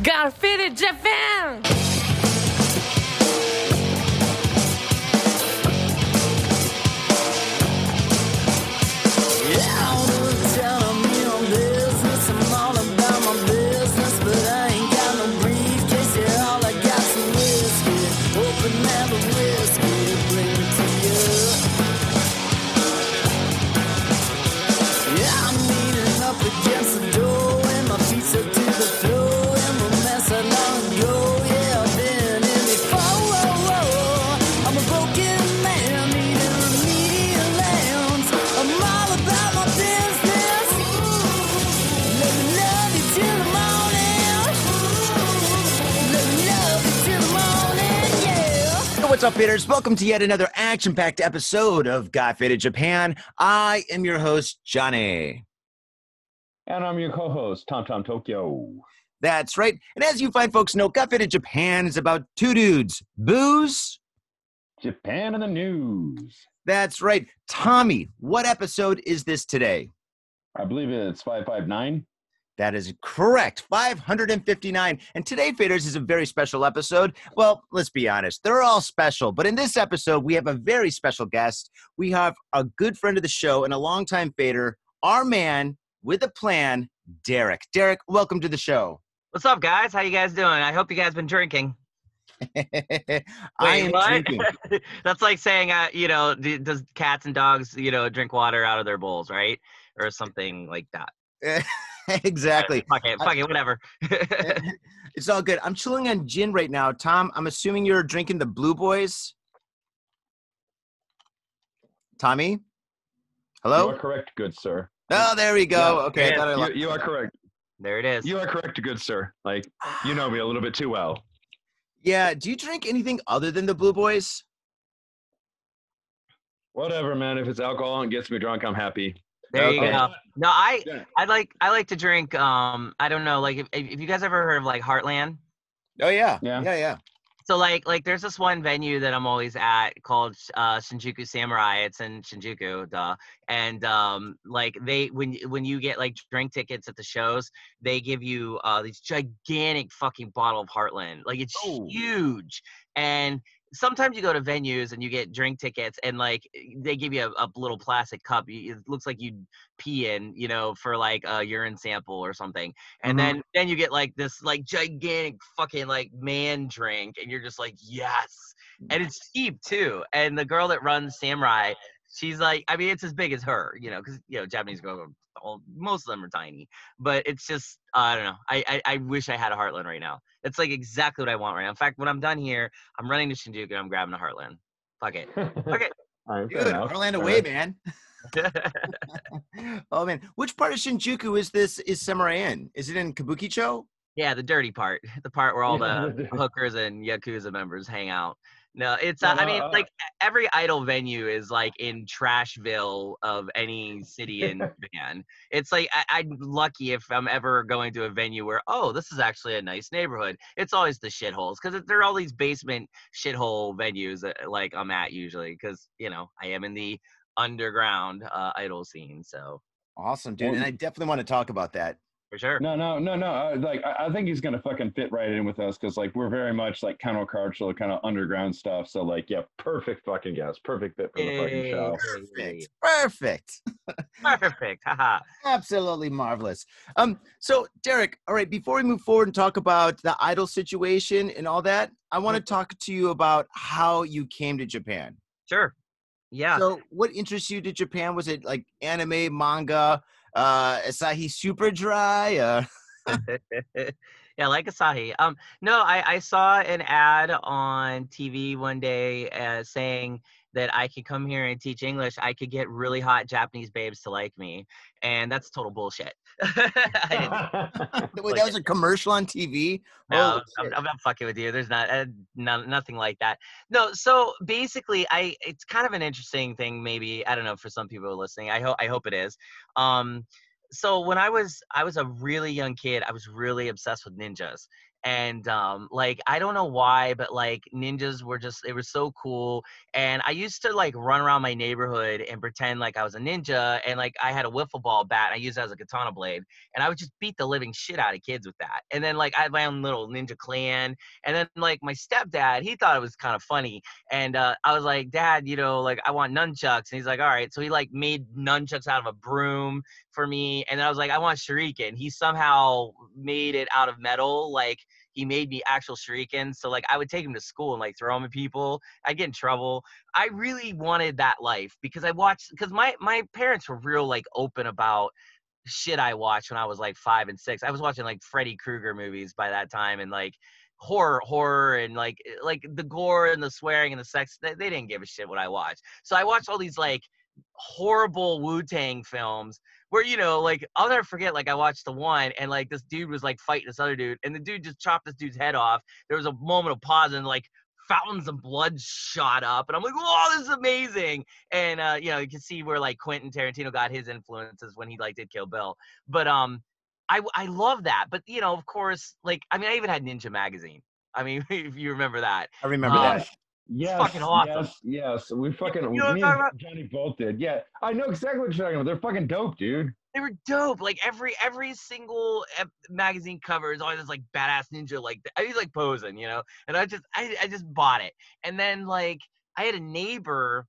Graffiti Japan! Up, haters? Welcome to yet another action packed episode of Got Faded Japan. I am your host, Johnny. And I'm your co-host, Tom Tom Tokyo. That's right. And as you fine folks know, Got Faded Japan is about two dudes, booze. Japan in the news. That's right. Tommy, what episode is this today? I believe it's 559. That is correct. 559. And today, Faders, is a very special episode. Well, let's be honest, they're all special. But in this episode, we have a very special guest. We have a good friend of the show and a longtime Fader, our man with a plan, Derek. Derek, welcome to the show. What's up, guys? How you guys doing? I hope you guys been drinking. I am what? drinking. That's like saying, uh, you know, does cats and dogs, you know, drink water out of their bowls, right? Or something like that. exactly. Fuck it, fuck it, whatever. it's all good. I'm chilling on gin right now. Tom, I'm assuming you're drinking the Blue Boys. Tommy? Hello? You are correct, good sir. Oh, there we go. Yeah, okay. I yeah, thought I You, you are correct. there it is. You are correct, good sir. Like, you know me a little bit too well. yeah. Do you drink anything other than the Blue Boys? Whatever, man. If it's alcohol and gets me drunk, I'm happy. There you go. No, I, Yeah. I like, I like to drink. Um, I don't know, like, if, if you guys ever heard of like Heartland? Oh, yeah. Yeah. Yeah, yeah. So like like there's this one venue that I'm always at called uh, Shinjuku Samurai. It's in Shinjuku, duh. And um, like they when y- when you get like drink tickets at the shows, they give you uh, these gigantic fucking bottle of Heartland. Like it's Oh. huge. And sometimes you go to venues and you get drink tickets and like they give you a, a little plastic cup. It looks like you pee in, you know, for like a urine sample or something. And Mhm. then then you get like this like gigantic fucking like man drink and you're just like yes! And it's cheap too. And the girl that runs samurai she's like i mean it's as big as her you know because you know japanese girls are all, most of them are tiny. But it's just uh, i don't know. I, I i wish i had a heartland right now it's like exactly what i want right now in fact when i'm done here i'm running to shinjuku and i'm grabbing a heartland fuck it okay All right, fair Dude, enough. Orlando All Way, right. man. oh, man. Which part of Shinjuku is this, is Samurai in? Is it in Kabukicho? yeah the dirty part the part where all the the hookers and yakuza members hang out no it's No, uh, i mean uh, like e- every idol venue is like in trashville of any city in japan it's like I, i'm lucky if i'm ever going to a venue where oh this is actually a nice neighborhood it's always the shitholes because there are all these basement shithole venues that like i'm at usually because you know i am in the underground uh, idol scene so Awesome, dude. And I definitely want to talk about that. For sure No, no, no, no. Like, I, I think he's gonna fucking fit right in with us because, like, we're very much like countercultural, kind of underground stuff. So, like, yeah, perfect fucking guest, perfect fit for the fucking show. Perfect. Perfect. perfect haha Absolutely marvelous. Um, so Derek, all right, before we move forward and talk about the idol situation and all that, I want to talk to you about how you came to Japan. sure yeah So what interests you to Japan? Was it like anime, manga, uh Asahi Super Dry? Uh yeah, like Asahi. Um, no, I, I saw an ad on TV one day uh, saying that I could come here and teach English. I could get really hot Japanese babes to like me, and that's total bullshit. I didn't, wait, that was a commercial on TV? no, I'm. I'm not fucking with you. There's not, uh, no, nothing like that. No, so basically, I it's kind of an interesting thing. Maybe I don't know for some people listening. I hope I hope it is. Um, so when I was I was a really young kid, I was really obsessed with ninjas, and um like i don't know why but like ninjas were just they were so cool and i used to like run around my neighborhood and pretend like i was a ninja and like i had a wiffle ball bat and i used it as a katana blade and i would just beat the living shit out of kids with that and then like i had my own little ninja clan and then like my stepdad he thought it was kind of funny and uh, i was like dad you know like i want nunchucks and he's like all right so he like made nunchucks out of a broom for me and i was like i want shuriken. He somehow made it out of metal like he made me actual shuriken so like i would take him to school and like throw him at people. I get in trouble. I really wanted that life because i watched because my my parents were real like open about shit i watched when i was like five and six. I was watching like freddy krueger movies by that time and like horror horror and like eh, like the gore and the swearing and the sex they, they didn't give a shit what i watched. So i watched all these like horrible wu-tang films where you know like i'll never forget like i watched the one and like this dude was like fighting this other dude and the dude just chopped this dude's head off. There was a moment of pause and like fountains of blood shot up and i'm like oh this is amazing. And uh you know you can see where like quentin tarantino got his influences when he like did kill bill. But um i i love that. But you know of course like i mean i even had ninja magazine. I mean if you remember that. I remember Um, that. Yes, fucking awesome. Yes, yes. We fucking You know me and Johnny both did. Yeah, I know exactly what you're talking about. They're fucking dope, dude. they were dope. Like every every single ep- magazine cover is always this like badass ninja. Like I was like posing, you know. And I just I I just bought it. And then like I had a neighbor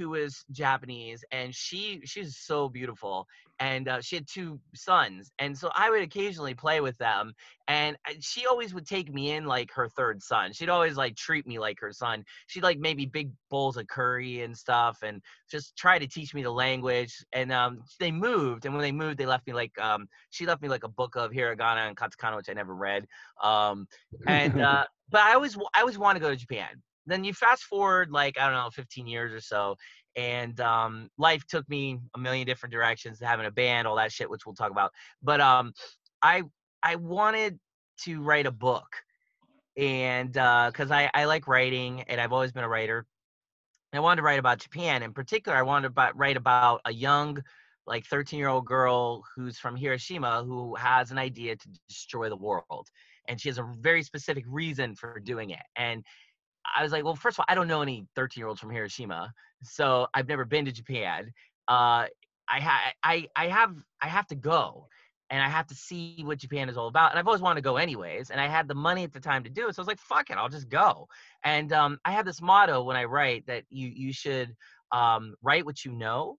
who was Japanese, and she she's so beautiful, and uh, she had two sons, and so I would occasionally play with them, and she always would take me in like her third son. She'd always like treat me like her son. She'd like maybe big bowls of curry and stuff, and just try to teach me the language. And um, they moved, and when they moved, they left me like um, she left me like a book of hiragana and katakana, which I never read. Um, and uh, but I always I always want to go to Japan. Then you fast forward like I don't know, 15 years or so, and um, life took me a million different directions. Having a band, all that shit, which we'll talk about. But um, I I wanted to write a book, and because I I like writing, and I've always been a writer. I wanted to write about Japan. In particular, I wanted to write about a young, like 13 year old girl who's from Hiroshima who has an idea to destroy the world. And she has a very specific reason for doing it. And I was like, well, first of all, I don't know any 13 year olds from Hiroshima. So I've never been to Japan. Uh, I, ha- I, I have I have to go and I have to see what Japan is all about. And I've always wanted to go anyways. And I had the money at the time to do it. So I was like, fuck it, I'll just go. And um, I have this motto when I write that you you should um, write what you know,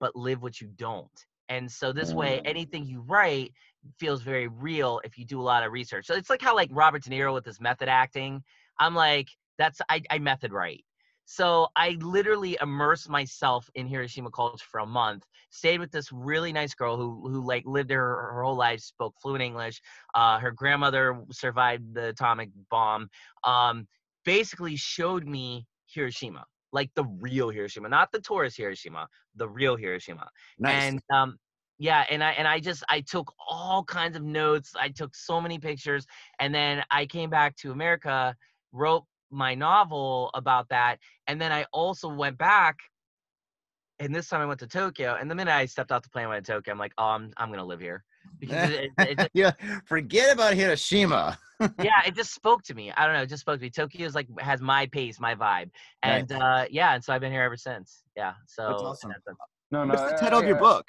but live what you don't. And so this way, anything you write feels very real if you do a lot of research. So it's like how like Robert De Niro with his method acting. I'm like, that's I, I method write. So I literally immersed myself in Hiroshima culture for a month. Stayed with this really nice girl who who like lived her her whole life, spoke fluent English. Uh, her grandmother survived the atomic bomb. Um, basically showed me Hiroshima, like the real Hiroshima, not the tourist Hiroshima, the real Hiroshima. Nice. And um, yeah, and I and I just I took all kinds of notes. I took so many pictures, and then I came back to America, wrote my novel about that, and then I also went back. And this time I went to Tokyo, and the minute I stepped off the plane, and went to Tokyo. I'm like, oh, I'm I'm gonna live here because it, it, it, yeah, forget about Hiroshima. yeah, it just spoke to me. I don't know, it just spoke to me. Tokyo's like has my pace, my vibe, and uh, yeah, and so I've been here ever since. Yeah, so That's awesome. that's- No, no. What's the I- title of your I- book?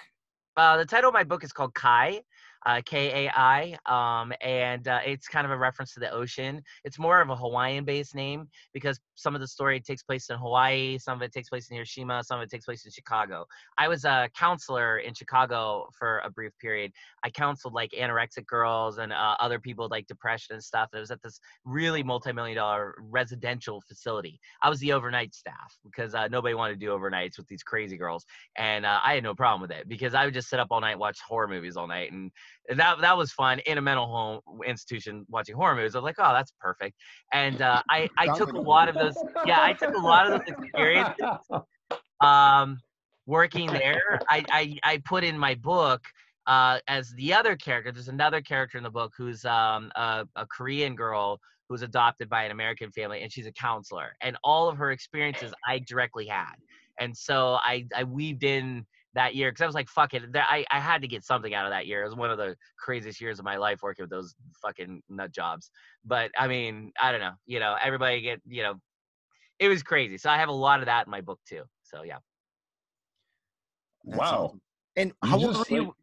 Uh, the title of my book is called Kai, uh, K A I, um, and uh, it's kind of a reference to the ocean. It's more of a Hawaiian-based name because some of the story takes place in Hawaii, some of it takes place in Hiroshima, some of it takes place in Chicago. I was a counselor in Chicago for a brief period. I counseled like anorexic girls and uh, other people with, like depression and stuff. And it was at this really multi-million dollar residential facility. I was the overnight staff because uh, nobody wanted to do overnights with these crazy girls and uh, I had no problem with it because I would just sit up all night, watch horror movies all night, and that that was fun in a mental home institution watching horror movies. I was like, oh, that's perfect. And uh, I I took a lot of those. Yeah, I took a lot of those experiences um, working there. I, I I put in my book. Uh, as the other character, there's another character in the book who's um, a, a Korean girl who's adopted by an American family, and she's a counselor. And all of her experiences I directly had and so I I weaved in that year because I was like, fuck it. I, I had to get something out of that year. It was one of the craziest years of my life working with those fucking nut jobs. But I mean, I don't know. You know, everybody get, you know, it was crazy. So I have a lot of that in my book too. So yeah. That's wow. awesome. And You how old were you?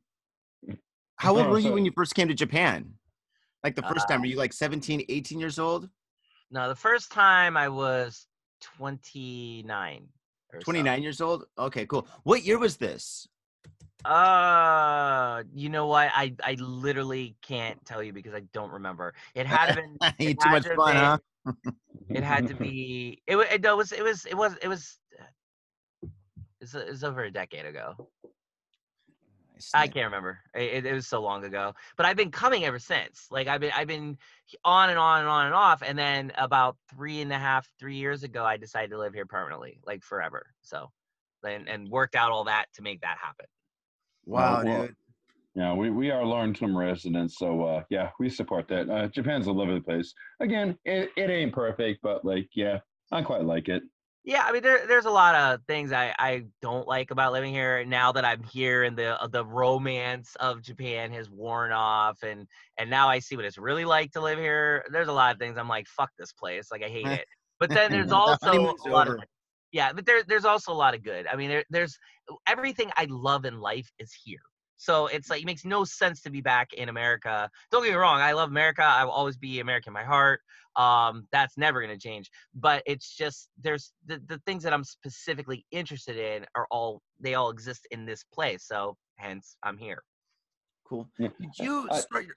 like- How old Oh, were you when you first came to Japan? Like the first Uh, time, were you like 17, 18 years old? No, the first time I was 29. Or so. 29 years old? Okay, cool. What year was this? Uh, you know what? I I literally can't tell you because I don't remember. It had been. It too had much to fun, been- huh? It had to be. It, it, it was. It was. It was. It was. It's, it's over a decade ago. Nice, I can't remember. It, it, it was so long ago. But I've been coming ever since. Like I've been I've been on and on and on and off. And then about three and a half, three years ago, I decided to live here permanently, like forever. So, and and worked out all that to make that happen. Wow, well, dude. Yeah, we, we are long-term residents, so uh, yeah, we support that. Uh, Japan's a lovely place. Again, it, it ain't perfect, but like, yeah, I quite like it. Yeah, I mean, there, there's a lot of things I, I don't like about living here now that I'm here and the the romance of Japan has worn off and and now I see what it's really like to live here. There's a lot of things I'm like, fuck this place, like I hate it. But then there's also a lot over. of yeah, but there, there's also a lot of good. I mean, there, there's everything I love in life is here. So it's like it makes no sense to be back in America. Don't get me wrong, I love America. I will always be American in my heart. Um, that's never gonna change. But it's just there's the, the things that I'm specifically interested in are all they all exist in this place. So hence I'm here. Cool. Did you start your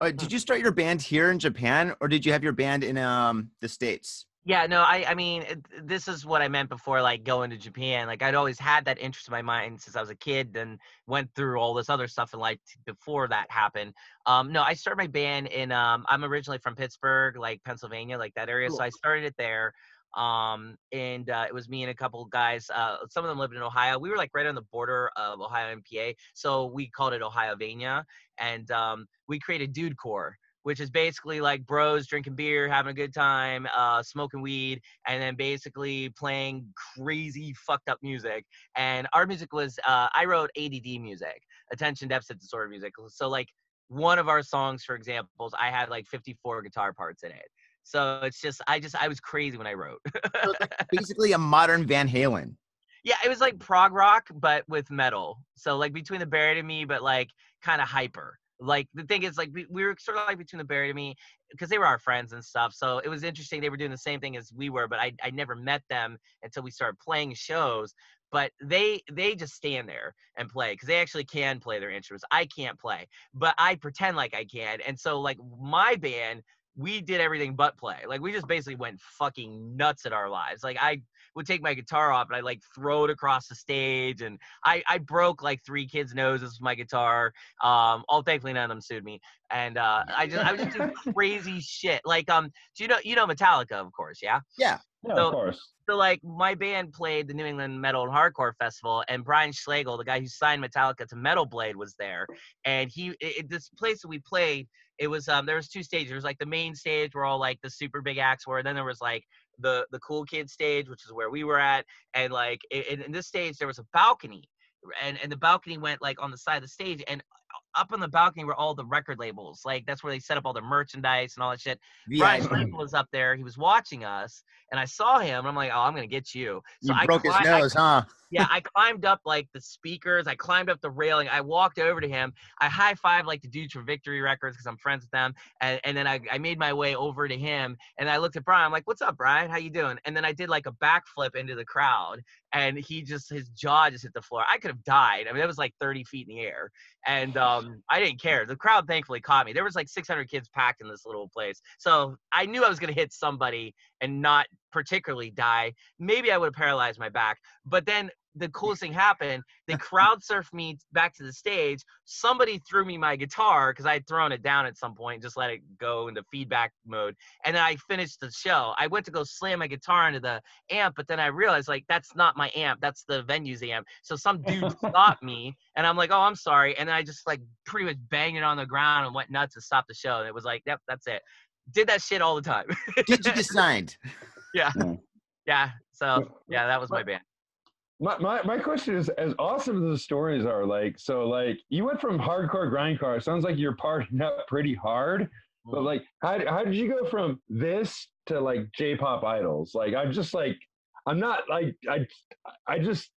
uh, did you start your band here in Japan or did you have your band in um the States? Yeah, no, I I mean it, this is what I meant before like going to Japan. Like I'd always had that interest in my mind since I was a kid and went through all this other stuff in life t- before that happened. Um no, I started my band in um I'm originally from Pittsburgh, like Pennsylvania, like that area. So Cool. I started it there. Um and uh, it was me and a couple guys. Uh some of them lived in Ohio. We were like right on the border of Ohio and PA. So we called it Ohiovania and um we created Dude Core which is basically like bros drinking beer, having a good time, uh, smoking weed, and then basically playing crazy fucked up music. And our music was uh, I wrote ADD music, attention deficit disorder music. So like one of our songs, for examples, I had like 54 guitar parts in it. So it's just I just I was crazy when I wrote. So like basically a modern Van Halen. yeah, it was like prog rock, but with metal. So like between the Buried and Me, but like kind of hyper. Like the thing is, like we, we were sort of like between the Buried and Me because they were our friends and stuff. So it was interesting. They were doing the same thing as we were, but I I never met them until we started playing shows. But they they just stand there and play because they actually can play their instruments. I can't play, but I pretend like I can. And so like my band, we did everything but play. Like we just basically went fucking nuts at our lives. Like I would take my guitar off and I like throw it across the stage and I, I broke like three kids' noses with my guitar. Um, all thankfully none of them sued me. And uh, I just I was just doing crazy shit. Like um, do you know you know Metallica of course, yeah? Yeah, So- of course. So like my band played the New England Metal and Hardcore Festival, and Brian Slagel, the guy who signed Metallica to Metal Blade, was there. And he, it- this place that we played, it was um there was two stages. There was like the main stage where all like the super big acts were, and then there was like the the cool kid stage, which is where we were at. And like in, in this stage, there was a balcony, and and the balcony went like on the side of the stage, and uh, up on the balcony were all the record labels. Like that's where they set up all their merchandise and all that shit. Yeah, Brian. Slagel was up there. He was watching us, and I saw him. And I'm like, oh, I'm gonna get you. So You I broke his cli- I- nose, huh? Yeah, I climbed up like the speakers. I climbed up the railing. I walked over to him. I high five like the dudes from Victory Records because I'm friends with them. And, and then I, I made my way over to him. And I looked at Brian. I'm like, "What's up, Brian? How you doing?" And then I did like a backflip into the crowd. And he just his jaw just hit the floor. I could have died. I mean, it was like 30 feet in the air. And um, I didn't care. The crowd thankfully caught me. There was like 600 kids packed in this little place. So I knew I was gonna hit somebody and not particularly die. Maybe I would have paralyzed my back. But then the coolest thing happened. They crowd surfed me back to the stage. Somebody threw me my guitar because I had thrown it down at some point, just let it go into feedback mode. And then I finished the show. I went to go slam my guitar into the amp, but then I realized like that's not my amp. That's the venue's amp. So some dude stopped me, and I'm like, oh, I'm sorry. And then I just like pretty much banged it on the ground and went nuts to stop the show. And it was like, yep, that's it. Did that shit all the time. Did you get signed? yeah. Yeah. So yeah, that was my band. My, my my question is as awesome as the stories are, like so like you went from hardcore grindcore, sounds like you're partying up pretty hard. But mm-hmm. like how how did you go from this to like J pop idols? Like I'm just like I'm not like I I just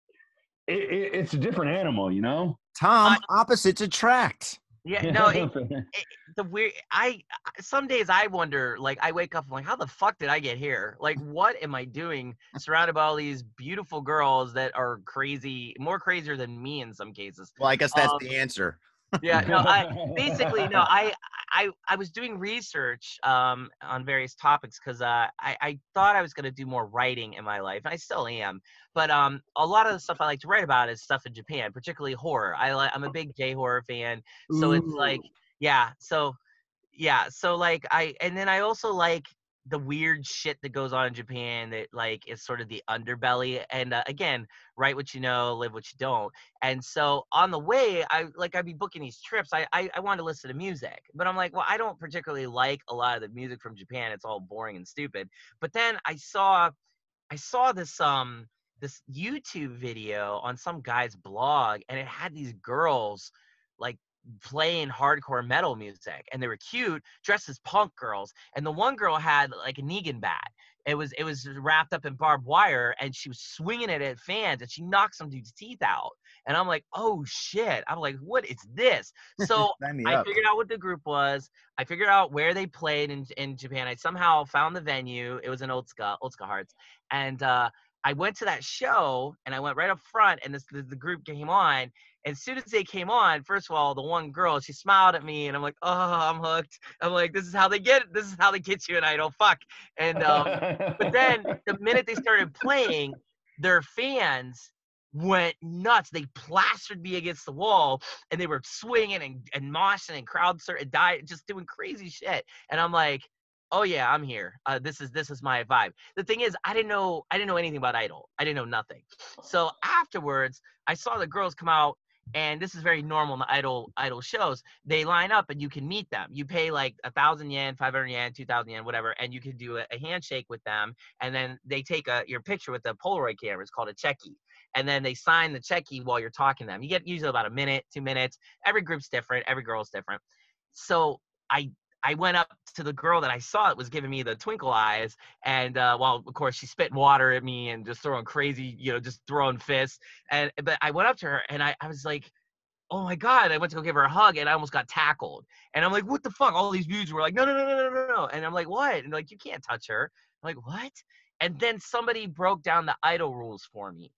it, it, it's a different animal, you know? Tom, opposites attract. Yeah, no, it, it, the weird. I some days I wonder. Like I wake up, I'm like, how the fuck did I get here? Like, what am I doing? Surrounded by all these beautiful girls that are crazy, more crazier than me in some cases. Well, I guess that's Um, the answer. Yeah, no, I basically no, I I I was doing research um on various topics because uh I I thought I was gonna do more writing in my life. I still am, but um a lot of the stuff I like to write about is stuff in Japan, particularly horror. I like I'm a big J horror fan, so it's like yeah, so yeah, so like I and then I also like the weird shit that goes on in Japan that like is sort of the underbelly and uh, again write what you know live what you don't. And so on the way i like i'd be booking these trips I, I i wanted to listen to music but i'm like well i don't particularly like a lot of the music from japan it's all boring and stupid. But then i saw i saw this um this youtube video on some guy's blog and it had these girls like playing hardcore metal music and they were cute dressed as punk girls and the one girl had like a negan bat it was it was wrapped up in barbed wire and she was swinging it at fans and she knocked some dude's teeth out and i'm like oh shit i'm like what is this so I up. figured out what the group was. I figured out where they played in, in Japan. I somehow found the venue. It was in Otsuka, Otsuka Hearts. And uh, I went to that show and I went right up front and this the, the group came on. And as soon as they came on, first of all, the one girl, she smiled at me and I'm like, oh, I'm hooked. I'm like, this is how they get this is how they get you an idol. Fuck. And um, but then the minute they started playing, their fans went nuts. They plastered me against the wall and they were swinging and, and moshing and crowd and die, just doing crazy shit. And I'm like, oh yeah, I'm here. Uh, this is this is my vibe. The thing is, I didn't know I didn't know anything about Idol. I didn't know nothing. So afterwards, I saw the girls come out. And this is very normal in the idol idol shows. They line up and you can meet them. You pay like a thousand yen, five hundred yen, two thousand yen, whatever, and you can do a, a handshake with them. And then they take a your picture with the Polaroid camera. It's called a cheki and then they sign the cheki while you're talking to them. You get usually about a minute, two minutes. Every group's different. Every girl's different. So I I went up to the girl that I saw that was giving me the twinkle eyes, and uh, well, of course, she's spitting water at me and just throwing crazy, you know, just throwing fists. And but I went up to her and I, I was like, oh my god! I went to go give her a hug and I almost got tackled. And I'm like, what the fuck? All these dudes were like, no, no, no, no, no, no. And I'm like, what? And like, you can't touch her. I'm like, what? And then somebody broke down the idol rules for me.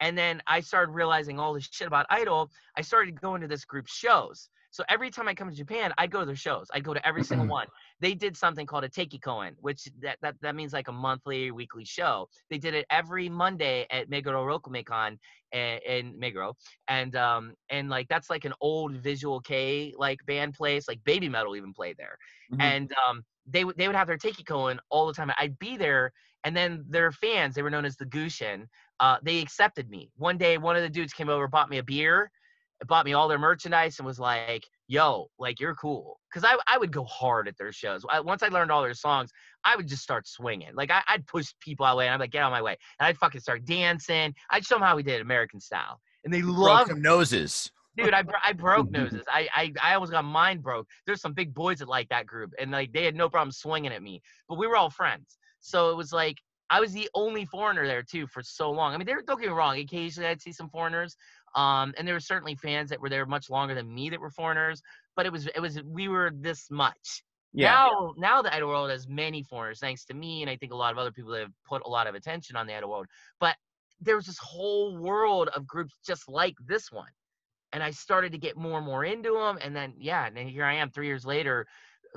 And then I started realizing all this shit about Idol. I started going to this group's shows. So every time I come to Japan, I'd go to their shows. I'd go to every single one. They did something called a Teiki Koen, which that, that, that means like a monthly, weekly show. They did it every Monday at Meguro Rokumeikan in, in Meguro. And um and like that's like an old visual kei like band place. Like Baby Metal even played there. Mhm. And um they would they would have their Teiki Koen all the time. I'd be there and then their fans, they were known as the Gushin, uh, they accepted me. One day, one of the dudes came over, bought me a beer, bought me all their merchandise, and was like, "Yo, like you're cool." Because I I would go hard at their shows. I, once I learned all their songs, I would just start swinging. Like I, I'd push people out of the way, and I'd like, "Get out of my way," and I'd fucking start dancing. I'd show them how we did American style, and they loved some noses. dude I, I broke noses I, I i almost got mine broke there's some big boys that like that group and like they had no problem swinging at me but we were all friends so it was like i was the only foreigner there too for so long i mean there, don't get me wrong occasionally i'd see some foreigners um and there were certainly fans that were there much longer than me that were foreigners but it was it was we were this much Yeah. now now the idol world has many foreigners thanks to me and i think a lot of other people that have put a lot of attention on the idol world but there was this whole world of groups just like this one and I started to get more and more into them. And then, yeah, and here I am three years later,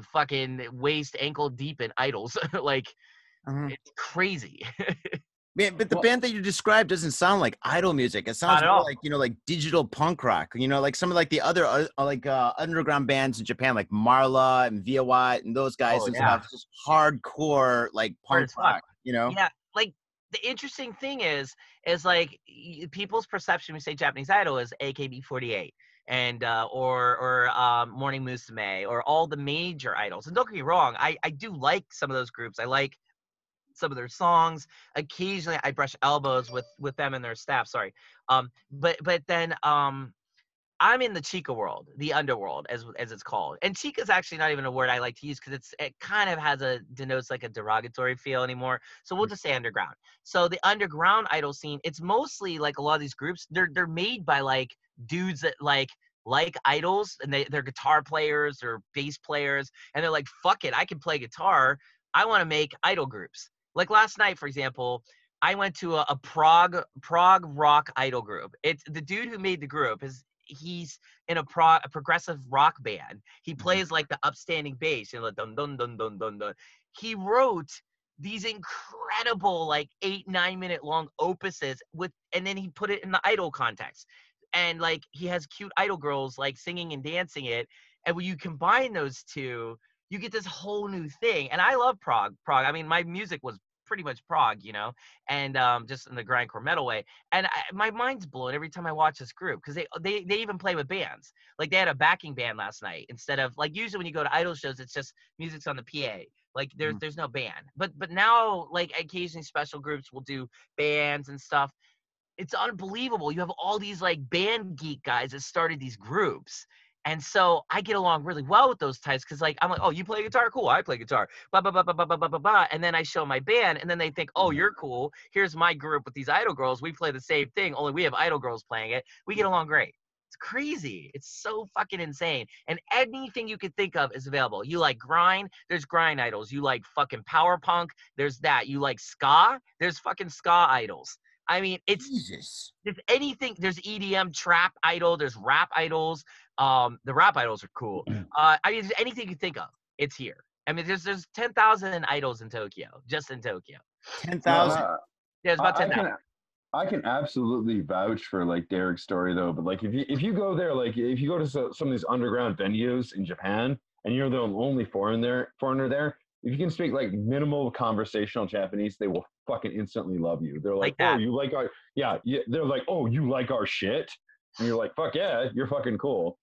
fucking waist ankle deep in idols. like, Mhm. it's crazy. Man, but the Well- band that you described doesn't sound like idol music. It sounds more like you know, like digital punk rock. You know, like some of like the other uh, uh, like uh, underground bands in Japan, like Marla and Via Watt and those guys Oh, and yeah. stuff. Just hardcore like punk rock. You know. yeah, like the interesting thing is, is like people's perception when we say Japanese idol is AKB48 and uh, or or um, Morning Musume or all the major idols. And don't get me wrong, I I do like some of those groups. I like some of their songs. Occasionally, I brush elbows with with them and their staff. Sorry, um, but but then um, I'm in the Chika world, the underworld, as as it's called. And Chika is actually not even a word I like to use because it's it kind of has a denotes like a derogatory feel anymore. So we'll just say underground. So the underground idol scene, it's mostly like a lot of these groups. They're they're made by like dudes that like like idols and they, they're guitar players or bass players and they're like fuck it i can play guitar i want to make idol groups like last night for example i went to a, a prog prog rock idol group. It's the dude who made the group is he's in a, pro, a progressive rock band. He mm-hmm. plays like the upstanding bass you know like dun dun dun dun dun dun. He wrote these incredible like eight nine minute long opuses with and then he put it in the idol context. And like he has cute idol girls like singing and dancing it. And when you combine those two you get this whole new thing and i love prog prog i mean my music was pretty much prog you know and um, just in the grindcore metal way and I, my mind's blown every time i watch this group because they, they they even play with bands like they had a backing band last night instead of like usually when you go to idol shows it's just music's on the pa like there's Mhm. there's no band but but now like occasionally special groups will do bands and stuff it's unbelievable. You have all these like band geek guys that started these groups. And so I get along really well with those types because, like, I'm like, oh, you play guitar? Cool. I play guitar. Blah, blah, blah, blah, blah, blah, blah, blah. And then I show my band, and then they think, oh, you're cool. Here's my group with these idol girls. We play the same thing, only we have idol girls playing it. We get along great. It's crazy. It's so fucking insane. And anything you could think of is available. You like grind, there's grind idols. You like fucking power punk, there's that. You like ska, there's fucking ska idols. I mean, it's Jesus. There's anything. There's EDM trap idol. There's rap idols um the rap idols are cool uh i mean anything you think of it's here i mean there's there's 10,000 idols in tokyo just in tokyo Ten No, thousand. I- about I, I 10,000 can I can absolutely vouch for like Derek's story though, but like if you if you go there, like if you go to so, some of these underground venues in Japan and you're the only foreign there foreigner there, if you can speak like minimal conversational Japanese, they will fucking instantly love you. They're like, Like oh, you like our yeah, yeah. They're like, oh, you like our shit, and you're like, fuck yeah, you're fucking cool.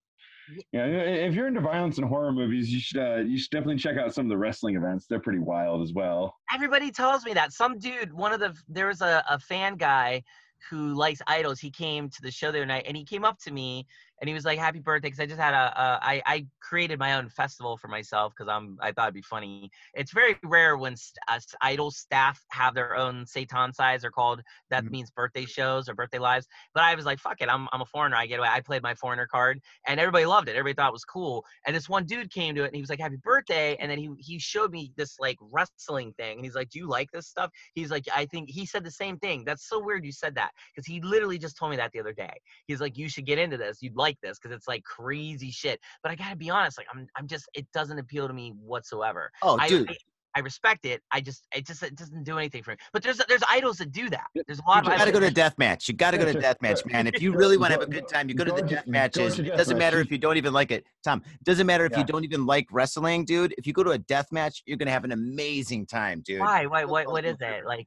Yeah, if you're into violence and horror movies, you should uh, you should definitely check out some of the wrestling events. They're pretty wild as well. everybody tells me that some dude one of the there was a, a fan guy who likes idols he came to the show the other night and he came up to me and he was like happy birthday because i just had a, a I, I created my own festival for myself because i'm i thought it'd be funny it's very rare when st- uh, idol staff have their own seitansai they're called that Mhm. means birthday shows or birthday lives but i was like fuck it i'm, I'm a foreigner i get away i played my foreigner card and everybody loved it everybody thought it was cool and this one dude came to it and he was like happy birthday and then he he showed me this like wrestling thing and he's like do you like this stuff he's like i think he said the same thing that's so weird you said that because he literally just told me that the other day he's like you should get into this you'd like this because it's like crazy shit but i gotta be honest like i'm, I'm just it doesn't appeal to me whatsoever Oh, I, dude. I I respect it. I just it just it doesn't do anything for me. But there's there's idols that do that. There's a lot You of gotta idols go to death match. You gotta go to death match, man. If you really want to have a good time, you go to the death matches. It doesn't matter if you don't even like it, Tom. It doesn't matter if you don't even like wrestling, dude. If you go to a death match, you're gonna have an amazing time, dude. Why? Why? What? What is it? Like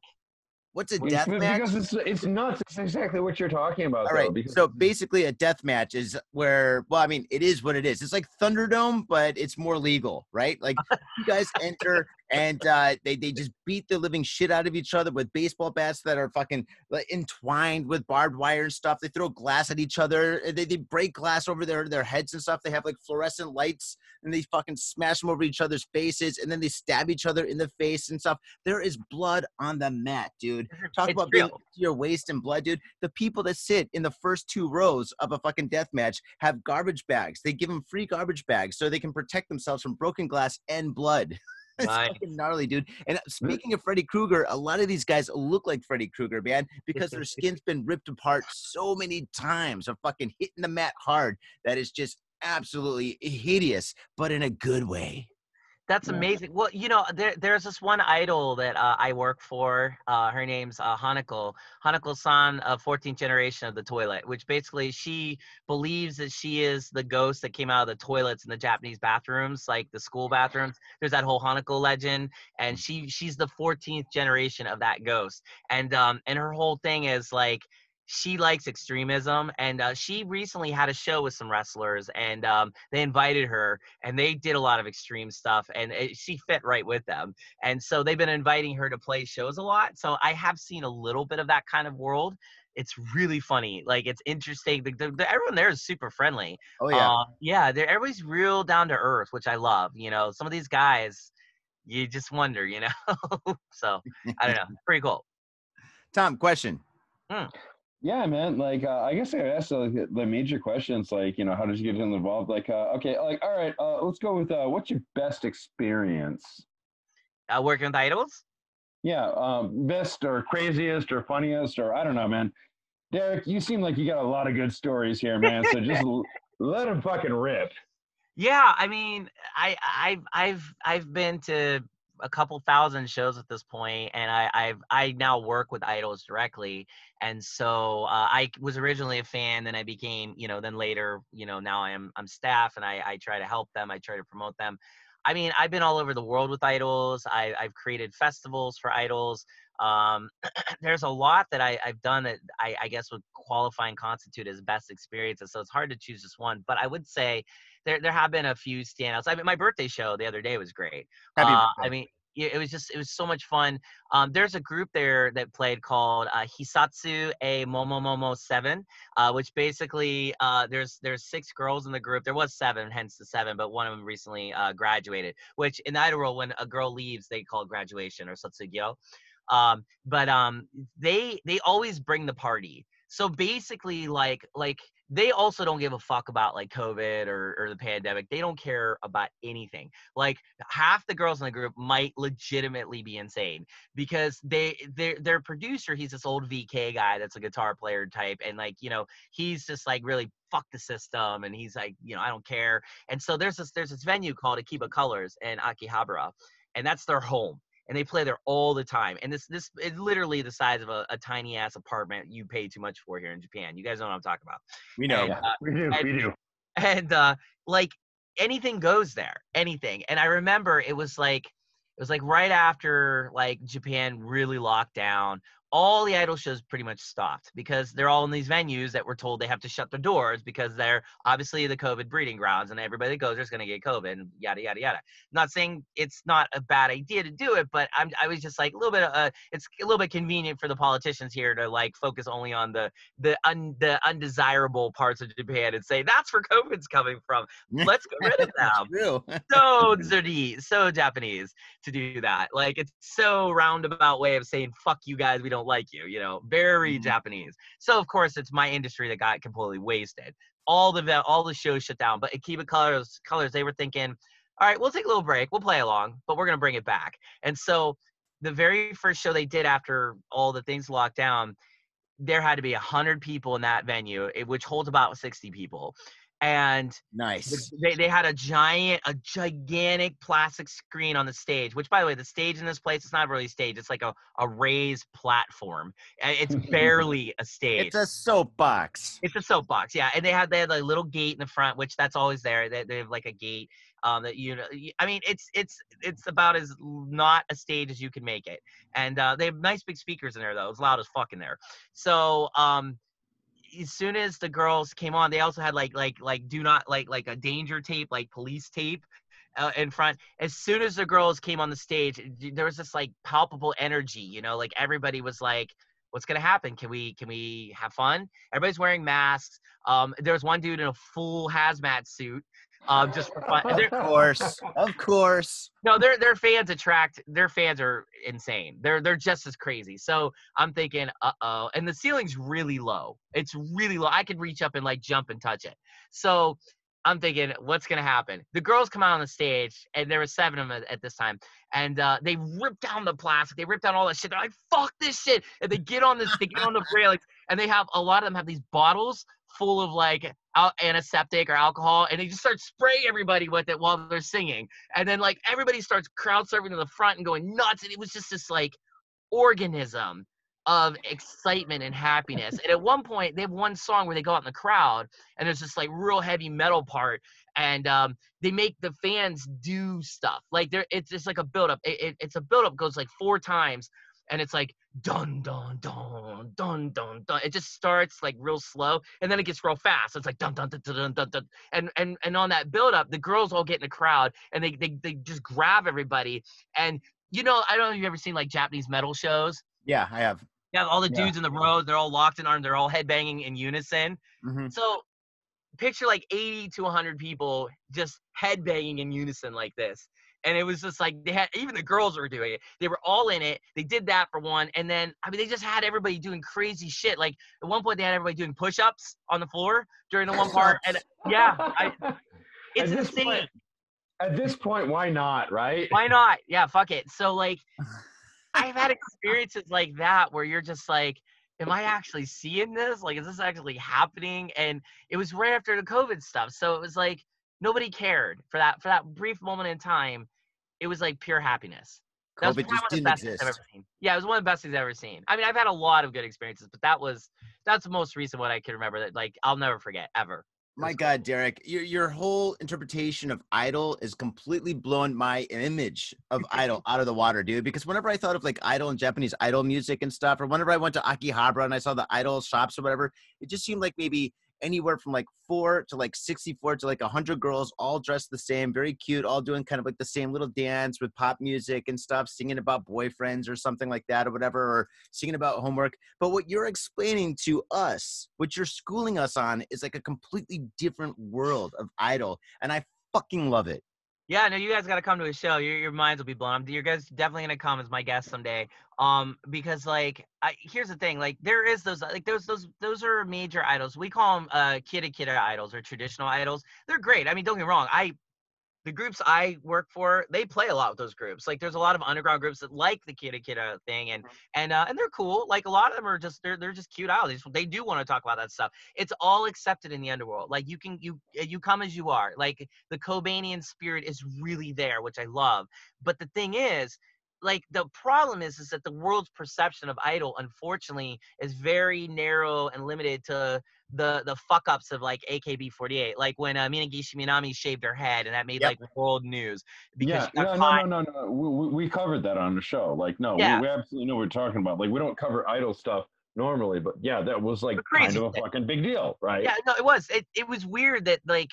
What's a death it's- match? Because it's it's nuts. It's exactly what you're talking about. All though, right. So basically, a death match is where, well, I mean, it is what it is. It's like Thunderdome, but it's more legal, right? Like you guys enter and uh, they they just beat the living shit out of each other with baseball bats that are fucking like, entwined with barbed wire and stuff. They throw glass at each other. They they break glass over their their heads and stuff. They have like fluorescent lights and they fucking smash them over each other's faces and then they stab each other in the face and stuff. There is blood on the mat, dude. Talk it's about being real. to your waist in blood, dude. The people that sit in the first two rows of a fucking death match have garbage bags. They give them free garbage bags so they can protect themselves from broken glass and blood. it's fucking gnarly, dude. And uh, speaking of Freddy Krueger, a lot of these guys look like Freddy Krueger, man, because their skin's been ripped apart so many times of fucking hitting the mat hard that is just absolutely hideous, but in a good way. That's amazing. Well, you know, there, there's this one idol that uh, I work for. Uh, her name's uh, Hanako. Hanako-san, uh, 14th generation of the toilet, which basically she believes that she is the ghost that came out of the toilets in the Japanese bathrooms, like the school bathrooms. There's that whole Hanako legend, and she she's the 14th generation of that ghost. And um, and her whole thing is like she likes extremism and uh, she recently had a show with some wrestlers and um, they invited her and they did a lot of extreme stuff and it, she fit right with them. And so they've been inviting her to play shows a lot so i have seen a little bit of that kind of world. It's really funny like it's interesting the, the, the- everyone there is super friendly. Oh yeah. uh, yeah they're everybody's real down to earth which i love you know some of these guys you just wonder you know? So i don't know pretty cool. Tom, question. Yeah, man. Like, uh, I guess I asked like, the- major questions, like, you know, how did you get involved? Like, uh, okay, like, all right, uh, let's go with uh, what's your best experience? uh, working with idols Yeah, um, best or craziest or funniest or I don't know, man. Derek, you seem like you got a lot of good stories here, man. So just l- let them fucking rip. Yeah, I mean, I I've I've I've been to a couple thousand shows at this point, and I I've I now work with idols directly, and so uh, I was originally a fan, then I became you know then later you know now I'm I'm staff, and I I try to help them, I try to promote them. I mean, I've been all over the world with idols. I, I've created festivals for idols. Um, there's a lot that I, I've done that I, I guess would qualify and constitute as best experiences. So it's hard to choose just one. But I would say there there have been a few standouts. I mean, my birthday show the other day was great. Uh. I mean, it was just it was so much fun. Um, there's a group there that played called uh, Hisatsu a Momo Momo Seven, uh, which basically uh, there's there's six girls in the group. There was seven, hence the seven, but one of them recently uh, graduated. Which in the idol world, when a girl leaves, they call graduation or sotsugyo. Um, but um, they they always bring the party. So basically, like like they also don't give a fuck about like COVID or, or the pandemic. They don't care about anything. Like half the girls in the group might legitimately be insane because they their their producer, he's this old VK guy that's a guitar player type, and like you know he's just like really fuck the system, and he's like you know I don't care. And so there's this there's this venue called Akiba Colors in Akihabara, and that's their home and they play there all the time. And this this is literally the size of a, a tiny ass apartment you pay too much for here in Japan. You guys know what I'm talking about. We know. And, uh, We do. We do. and uh, like anything goes there, anything. And I remember it was like it was like right after like Japan really locked down. All the idol shows pretty much stopped because they're all in these venues that were told they have to shut their doors because they're obviously the COVID breeding grounds and everybody that goes there's going to get COVID and yada yada yada. not saying it's not a bad idea to do it, but I'm I was just like a little bit uh, it's a little bit convenient for the politicians here to like focus only on the the un, the undesirable parts of Japan and say that's where COVID's coming from. Let's get rid of them so dirty, so Japanese to do that. Like it's so roundabout way of saying "fuck you guys, we don't like you." You know, very Mhm. Japanese. So of course, it's my industry that got completely wasted. All the all the shows shut down, but Akiba Colors, Colors, they were thinking, "All right, we'll take a little break, we'll play along, but we're gonna bring it back." And so, the very first show they did after all the things locked down, there had to be a hundred people in that venue, which holds about sixty people, and Nice. they, they had a giant, a gigantic plastic screen on the stage, which by the way, the stage in this place, it's not really a stage. It's like a, a raised platform. It's barely a stage. It's a soapbox. It's a soapbox, yeah. And they had they had a little gate in the front, which that's always there. They, they have like a gate um, that you know. i mean, it's it's it's about as not a stage as you can make it. And uh, they have nice big speakers in there though. It's loud as fuck in there. So um, as soon as the girls came on, they also had like like like do not like like a danger tape, like police tape. Uh, in front. As soon as the girls came on the stage there was this like palpable energy you know like everybody was like what's gonna happen? Can we can we have fun? Everybody's wearing masks. Um there was one dude in a full hazmat suit um just for fun Of course. Of course. no, their their fans attract their fans are insane. They're they're just as crazy. So I'm thinking, uh oh, and the ceiling's really low. It's really low. I could reach up and like jump and touch it. So I'm thinking, what's gonna happen? The girls come out on the stage, and there were seven of them at, this time, and uh, they rip down the plastic, they rip down all that shit. They're like, fuck this shit, and they get on this, they get on the railings, and they have a lot of them have these bottles full of like al- antiseptic or alcohol, and they just start spraying everybody with it while they're singing. And then like everybody starts crowd surfing to the front and going nuts and it was just this like organism of excitement and happiness. And at one point they have one song where they go out in the crowd and there's this like real heavy metal part and um, they make the fans do stuff. Like there it's just like a build up it, it, it's a build up goes like four times and it's like dun dun dun dun dun dun. It just starts like real slow, and then it gets real fast. It's like dun dun dun dun dun dun, and and and on that build up, the girls all get in the crowd, and they they they just grab everybody, and you know I don't know if you've ever seen like Japanese metal shows. Yeah, I have. Yeah, all the Yeah. dudes in the row, they're all locked in arms, they're all headbanging in unison. hmm So picture like 80 to 100 people just headbanging in unison like this. And it was just like they had even the girls were doing it. They were all in it. They did that for one, and then I mean they just had everybody doing crazy shit. Like at one point they had everybody doing push-ups on the floor during the one part, and yeah, I, it's At insane. point- At this point, why not, right? Why not? Yeah, fuck it. So like I've had experiences like that where you're just like, am I actually seeing this? Like, is this actually happening? And it was right after the COVID stuff. So it was like nobody cared for that for that brief moment in time. It was like pure happiness. That was COVID probably just one of the didn't best things I've exist. ever seen. Yeah, it was one of the best things I've ever seen. I mean, I've had a lot of good experiences, but that was that's the most recent one I can remember that like I'll never forget ever. My was God, Derek, your your whole interpretation of Idol is completely blown my image of Idol out of the water, dude. Because whenever I thought of like Idol and Japanese Idol music and stuff, or whenever I went to Akihabara and I saw the Idol shops or whatever, it just seemed like maybe anywhere from like four to like 64 to like 100 girls all dressed the same very cute all doing kind of like the same little dance with pop music and stuff singing about boyfriends or something like that or whatever or singing about homework. But what you're explaining to us what you're schooling us on is like a completely different world of idol and i fucking love it Yeah, no, you guys got to come to a show. Your your minds will be blown. You guys definitely gonna come as my guest someday. Um, because like, I here's the thing. Like, there is those like those those those are major idols. We call them uh kidda kidda idols or traditional idols. They're great. I mean, don't get me wrong. I the groups I work for, they play a lot with those groups. Like, there's a lot of underground groups that like the kidda kidda thing, and and uh, and they're cool. Like, a lot of them are just they're they're just cute idols. They just- They do want to talk about that stuff. It's all accepted in the underworld. Like, you can you you come as you are. Like the Cobainian spirit is really there, which I love. But the thing is, like the problem is, is that the world's perception of idol, unfortunately, is very narrow and limited to the the fuck ups of like AKB48. Like when uh, Minegishi Minami shaved her head, and that made Yep. like world news because yeah, no, no, no, no, no. We, we- covered that on the show. Like, no, Yeah. we, we absolutely know what we're talking about. Like, we don't cover idol stuff normally, but yeah, that was like kind of a thing. fucking big deal, right? Yeah, no, it was. It it was weird that like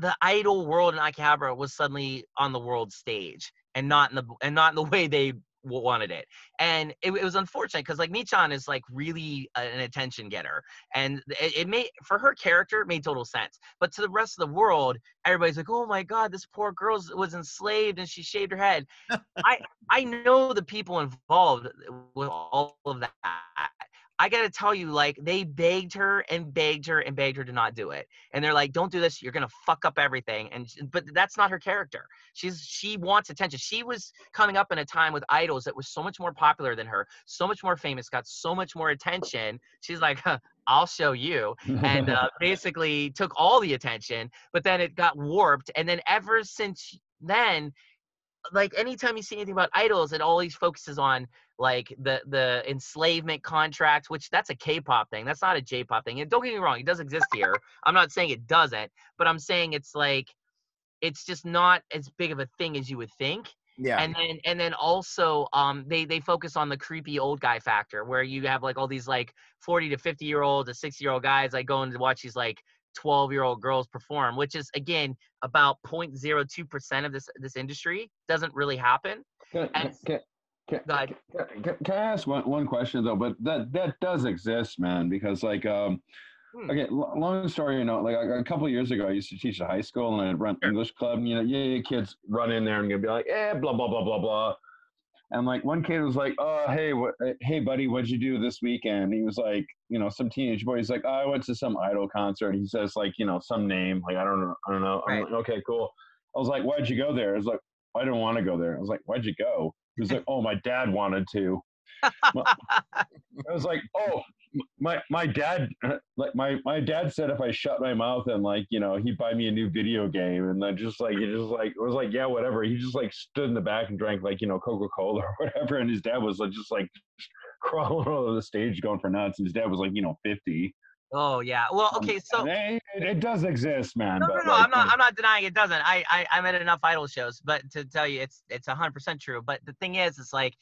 the idol world in Akihabara was suddenly on the world stage and not in the and not in the way they wanted it. And it, it was unfortunate because like Michan is like really an attention getter, and it, it made for her character it made total sense. But to the rest of the world, everybody's like, "Oh my God, this poor girl was enslaved and she shaved her head." I I know the people involved with all of that. I got to tell you, like, they begged her and begged her and begged her to not do it. And they're like, don't do this. You're going to fuck up everything. And, but that's not her character. She's, she wants attention. She was coming up in a time with idols that was so much more popular than her, so much more famous, got so much more attention. She's like, huh, I'll show you. And uh, basically took all the attention, but then it got warped. And then ever since then, like anytime you see anything about idols, it always focuses on like the the enslavement contract, which that's a K-pop thing. That's not a J-pop thing. And don't get me wrong, it does exist here. I'm not saying it doesn't, but I'm saying it's like it's just not as big of a thing as you would think. yeah And then and then also um they they focus on the creepy old guy factor where you have like all these like 40 to 50 year old to 60 year old guys like going to watch these like 12 year old girls perform, which is again about 0.02% of this this industry. Doesn't really happen. Can, And- can, can, can, can- can I ask one, one question though? But that that does exist, man. Because like, um, Hmm. okay, lo- long story, you know, like a, a couple of years ago, I used to teach at high school, and I'd run Sure. English club. And, you know, yeah, kids run in there and gonna be like, eh, blah blah blah blah blah. And like one kid was like, "Oh, hey, what, uh, hey, buddy, what'd you do this weekend?" He was like, you know, some teenage boy. He's like, oh, "I went to some idol concert." He says like, you know, some name, like I don't know, I don't know. I'm Right. like, okay, cool. I was like, "Why'd you go there?" I was like, "I didn't want to go there." I was like, "Why'd you go?" He was like, "Oh, my dad wanted to." I was like, "Oh, my my dad like my my dad said if I shut my mouth and like you know he'd buy me a new video game and then just like he just like it was like yeah whatever he just like stood in the back and drank like you know Coca Cola or whatever and his dad was like just like crawling over the stage going for nuts and his dad was like you know fifty. Oh yeah. Well, Um, okay, so it, it does exist, man. no, no, but no. like, I'm not. I'm not denying it doesn't. I, I, I'm at enough idol shows, but to tell you, it's, it's 100 percent true. But the thing is, it's like,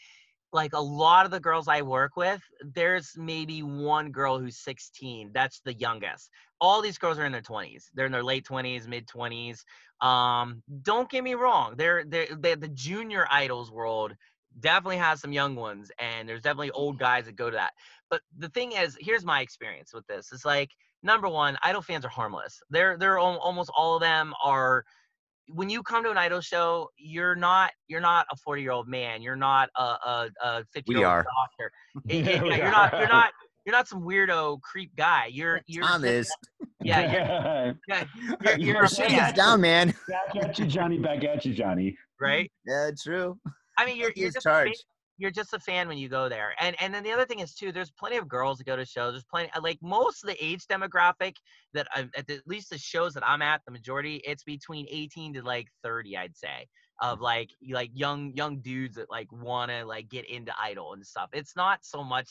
like a lot of the girls I work with, there's maybe one girl who's 16. That's the youngest. All these girls are in their 20s. They're in their late 20s, mid 20s. Um, don't get me wrong. They're, they're, they're the junior idols world definitely has some young ones and there's definitely old guys that go to that. But the thing is, here's my experience with this. It's like number one, idol fans are harmless. They're they're almost all of them are when you come to an idol show, you're not you're not a 40 year old man. You're not a a, a 50 year old doctor. It, it, eh, yeah, eh, you're not you're not you're not some weirdo creep guy. You're you're Tom is. Yeah, you're, yeah, you're, you're a fan. down, man. Back at you, Johnny. Back at you, Johnny. Right? Yeah, true. I mean, you're you're just charged you're just a fan when you go there. And and then the other thing is too, there's plenty of girls that go to shows. There's plenty like most of the age demographic that I, at, the, at least the shows that I'm at, the majority it's between 18 to like 30, I'd say, of mm. like like young young dudes that like want to like get into idol and stuff. It's not so much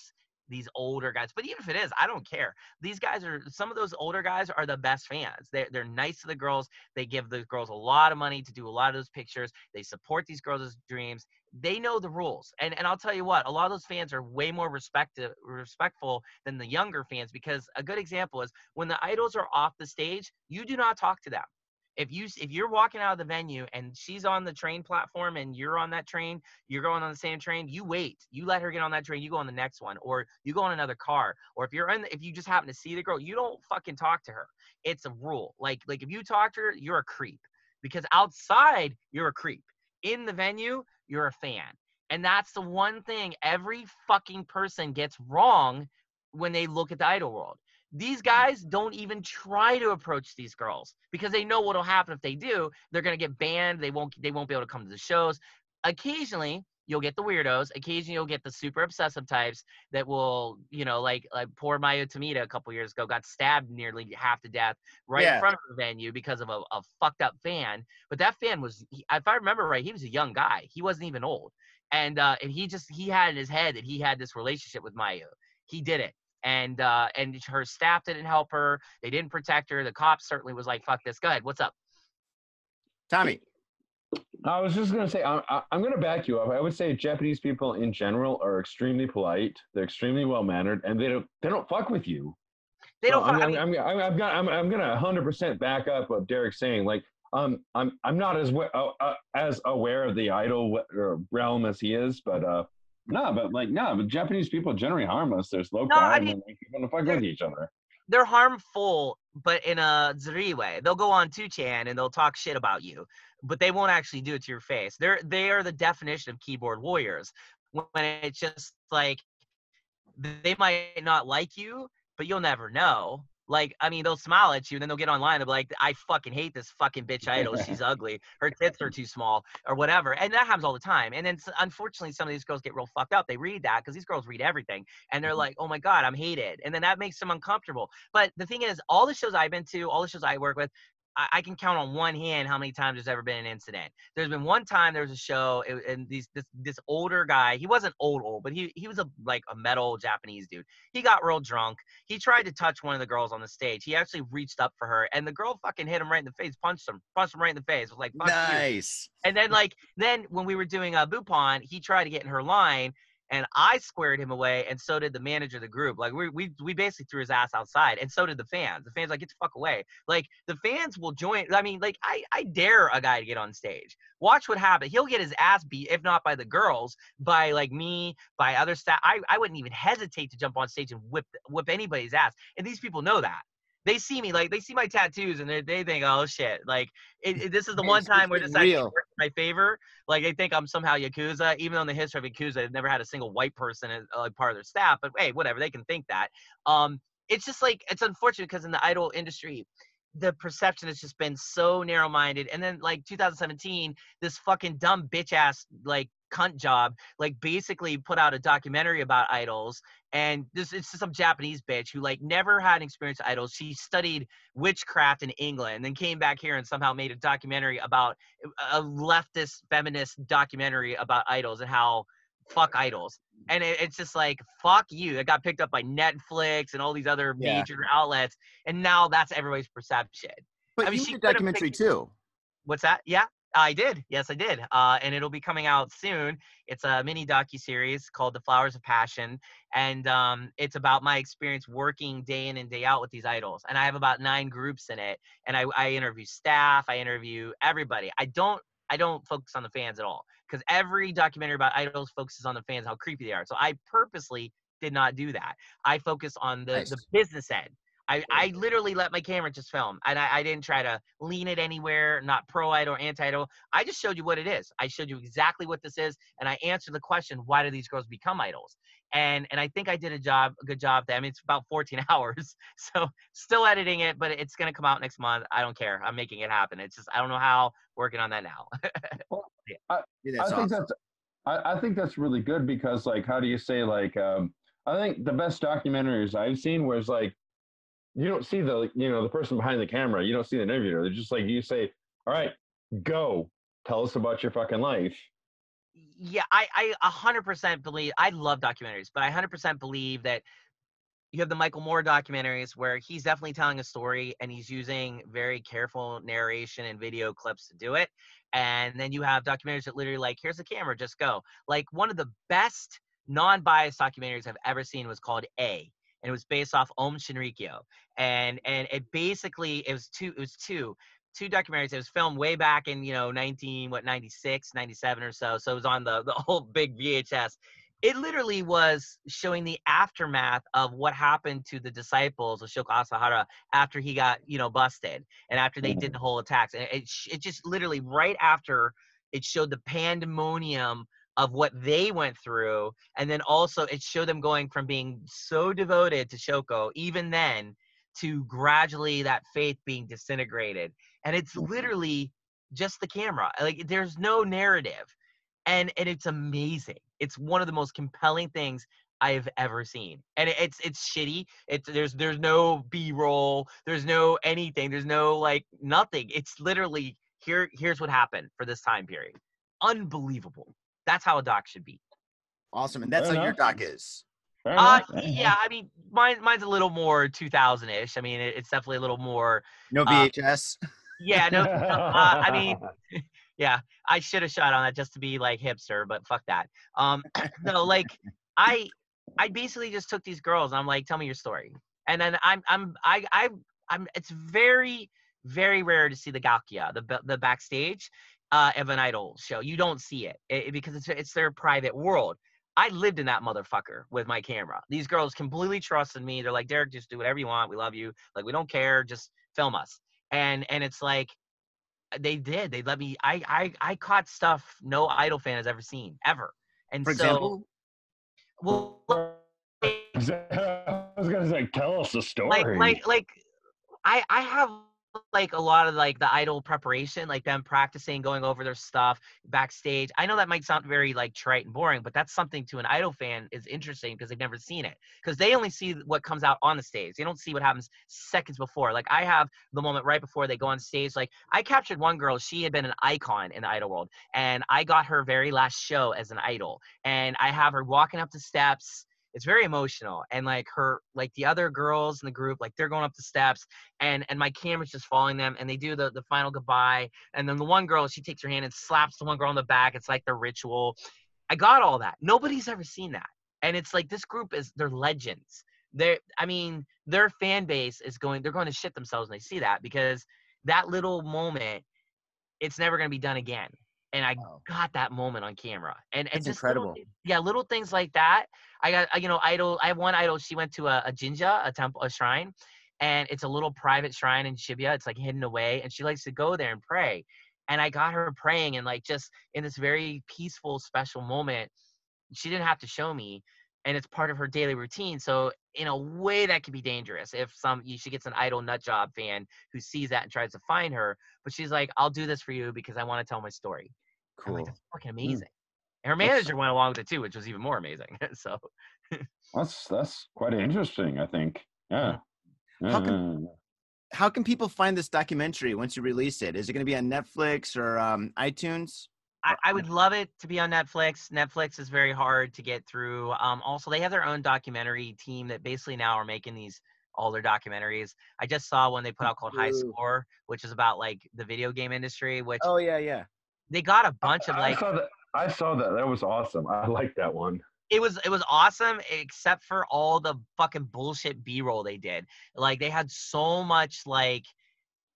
these older guys. But even if it is, I don't care. These guys are some of those older guys are the best fans. They're they're nice to the girls. They give the girls a lot of money to do a lot of those pictures. They support these girls' dreams they know the rules. And and I'll tell you what, a lot of those fans are way more respect respectful than the younger fans because a good example is when the idols are off the stage, you do not talk to them. If you if you're walking out of the venue and she's on the train platform and you're on that train, you're going on the same train, you wait. You let her get on that train, you go on the next one or you go on another car. Or if you're in if you just happen to see the girl, you don't fucking talk to her. It's a rule. Like like if you talk to her, you're a creep. Because outside, you're a creep. In the venue, you're a fan. And that's the one thing every fucking person gets wrong when they look at the idol world. These guys don't even try to approach these girls because they know what'll happen if they do. They're gonna get banned. They won't. They won't be able to come to the shows. Occasionally, you'll get the weirdos. Occasionally, you'll get the super obsessive types that will, you know, like like poor Mayu Tomita a couple years ago got stabbed nearly half to death right yeah. in front of the venue because of a, a fucked up fan. But that fan was, he, if I remember right, he was a young guy. He wasn't even old, and uh, and he just he had in his head that he had this relationship with Mayu. He did it. And uh, and her staff didn't help her. They didn't protect her. The cops certainly was like, "Fuck this." Go ahead. What's up, Tommy? I was just gonna say I'm I'm gonna back you up. I would say Japanese people in general are extremely polite. They're extremely well mannered, and they don't they don't fuck with you. They don't. So I'm, I mean, I'm, I'm, I'm, I'm, I'm gonna 100 percent back up what Derek's saying. Like um I'm I'm not as uh, uh, as aware of the idol realm as he is, but uh no, but like no, but Japanese people generally harmless. They're slow no, I mean, and they want to fuck with each other. They're harmful, but in a zuri way. They'll go on 2chan and they'll talk shit about you but they won't actually do it to your face. They're they are the definition of keyboard warriors. When it's just like they might not like you, but you'll never know. Like, I mean, they'll smile at you, and then they'll get online and be like, "I fucking hate this fucking bitch idol. She's ugly. Her tits are too small, or whatever." And that happens all the time. And then, unfortunately, some of these girls get real fucked up. They read that because these girls read everything, and they're mm-hmm. like, "Oh my god, I'm hated," and then that makes them uncomfortable. But the thing is, all the shows I've been to, all the shows I work with, I, I, can count on one hand how many times there's ever been an incident. There's been one time there was a show, and these this this older guy. He wasn't old old, but he he was a like a metal Japanese dude. He got real drunk. He tried to touch one of the girls on the stage. He actually reached up for her, and the girl fucking hit him right in the face, punched him, punched him right in the face. It was like nice. You. And then like then when we were doing a uh, buppan, he tried to get in her line, and I squared him away, and so did the manager of the group. Like we we we basically threw his ass outside, and so did the fans. The fans like get the fuck away. Like the fans will join. I mean, like I I dare a guy to get on stage. Watch what happens. He'll get his ass beat, if not by the girls, by like me, by other staff. I I wouldn't even hesitate to jump on stage and whip whip anybody's ass, and these people know that they see me like they see my tattoos and they, they think oh shit. Like it, it, this is the one time where this actually works in my favor. Like they think i'm somehow yakuza even though in the history of yakuza they've never had a single white person as uh, part of their staff but hey whatever they can think that. Um it's just like it's unfortunate because in the idol industry the perception has just been so narrow minded. And then like 2017, this fucking dumb bitch ass like cunt job like basically put out a documentary about idols and this it's some japanese bitch who like never had an experience idols she studied witchcraft in england and then came back here and somehow made a documentary about a leftist feminist documentary about idols and how fuck idols and it, it's just like fuck you it got picked up by netflix and all these other yeah. major outlets and now that's everybody's perception but I mean, you did a documentary picked, too what's that yeah I did. Yes, I did. Uh, and it'll be coming out soon. It's a mini docu series called The Flowers of Passion, and um, it's about my experience working day in and day out with these idols. And I have about nine groups in it, and I, I interview staff, I interview everybody. I don't I don't focus on the fans at all because every documentary about idols focuses on the fans, how creepy they are. So I purposely did not do that. I focus on the, Nice. the business end. I, I literally let my camera just film and I, I didn't try to lean it anywhere, not pro idol or anti idol. I just showed you what it is. I showed you exactly what this is and I answered the question, why do these girls become idols? And and I think I did a job, a good job. There. I mean, it's about 14 hours, so still editing it, but it's gonna come out next month. I don't care. I'm making it happen. It's just I don't know how. Working on that now. Yeah, I that's think awesome. that's I, I think that's really good because like how do you say like um I think the best documentaries I've seen was like you don't see the you know the person behind the camera you don't see the interviewer they're just like you say all right go tell us about your fucking life yeah, I I a hundred percent believe. I love documentaries, but I hundred percent believe that you have the Michael Moore documentaries where he's definitely telling a story and he's using very careful narration and video clips to do it. And then you have documentaries that literally like, here's the camera, just go. Like one of the best non-biased documentaries I've ever seen was called A. And it was based off Aum Shinrikyo. And and it basically it was two it was two two documentaries. It was filmed way back in, you know, 19 what 96, 97 or so. So it was on the the whole big VHS it literally was showing the aftermath of what happened to the disciples of Shoko Asahara after he got, you know, busted and after they did mm. the whole attacks. And it, it just literally right after it showed the pandemonium of what they went through. And then also it showed them going from being so devoted to Shoko, even then, to gradually that faith being disintegrated. And it's mm-hmm. literally just the camera. Like there's no narrative and and it's amazing. It's one of the most compelling things I've ever seen, and it, it's it's shitty. It's there's there's no B roll, there's no anything, there's no like nothing. It's literally here. Here's what happened for this time period. Unbelievable. That's how a doc should be. Awesome. And that's Fair how your doc is. Uh, yeah, I mean, mine mine's a little more 2000ish. I mean, it, it's definitely a little more. No Uh, VHS. Yeah, no, no uh, I mean, yeah, I should have shot on that just to be like hipster, but fuck that. Um, no, like I, I basically just took these girls and I'm like, tell me your story, and then I'm, I'm, I, I, I'm. It's very, very rare to see the gakuya, the the backstage, uh, of an idol show. You don't see it, it because it's it's their private world. I lived in that motherfucker with my camera. These girls completely trusted me. They're like, Derek, just do whatever you want. We love you. Like, we don't care. Just film us. And and it's like uh, they did. They let me. I I I caught stuff no idol fan has ever seen ever. And For so, example, well, I was gonna say, tell us the story. like like like I I have like a lot of like the idol preparation, like them practicing, going over their stuff backstage. I know that might sound very like trite and boring, but that's something to an idol fan is interesting because they've never seen it. Because they only see what comes out on the stage. They don't see what happens seconds before. Like I have the moment right before they go on stage. Like I captured one girl, she had been an icon in the idol world, and I got her very last show as an idol. And I have her walking up the steps it's very emotional and like her like the other girls in the group like they're going up the steps and and my camera's just following them and they do the the final goodbye and then the one girl she takes her hand and slaps the one girl on the back it's like the ritual. I got all that. Nobody's ever seen that and it's like this group is they're legends. They're i mean their fan base is going they're going to shit themselves when they see that because that little moment it's never going to be done again and i Wow. got that moment on camera and and just little incredible. thi- yeah little things like that I got uh, you know idol. I have one idol. She went to a, a jinja, a temple, a shrine, and it's a little private shrine in Shibuya. It's like hidden away, and she likes to go there and pray. And I got her praying and like just in this very peaceful, special moment. She didn't have to show me, and it's part of her daily routine. So in a way, that could be dangerous if some she gets an idol nut job fan who sees that and tries to find her. But she's like, "I'll do this for you because I want to tell my story." I'm like, cool. "That's fucking amazing." And her That's- manager went along with it too, which was even more amazing. so. that's that's quite interesting. I think. Yeah. How Yeah, yeah, yeah. How can people find this documentary once you release it? Is it going to be on Netflix or um, iTunes? I, I would love it to be on Netflix. Netflix is very hard to get through. Um, also, they have their own documentary team that basically now are making these all their documentaries. I just saw one they put out called High Score, which is about like the video game industry. Which Oh yeah, yeah. they got a bunch of like. I saw that. I saw that. That was awesome. I like that one. it was it was awesome except for all the fucking bullshit b-roll they did like they had so much like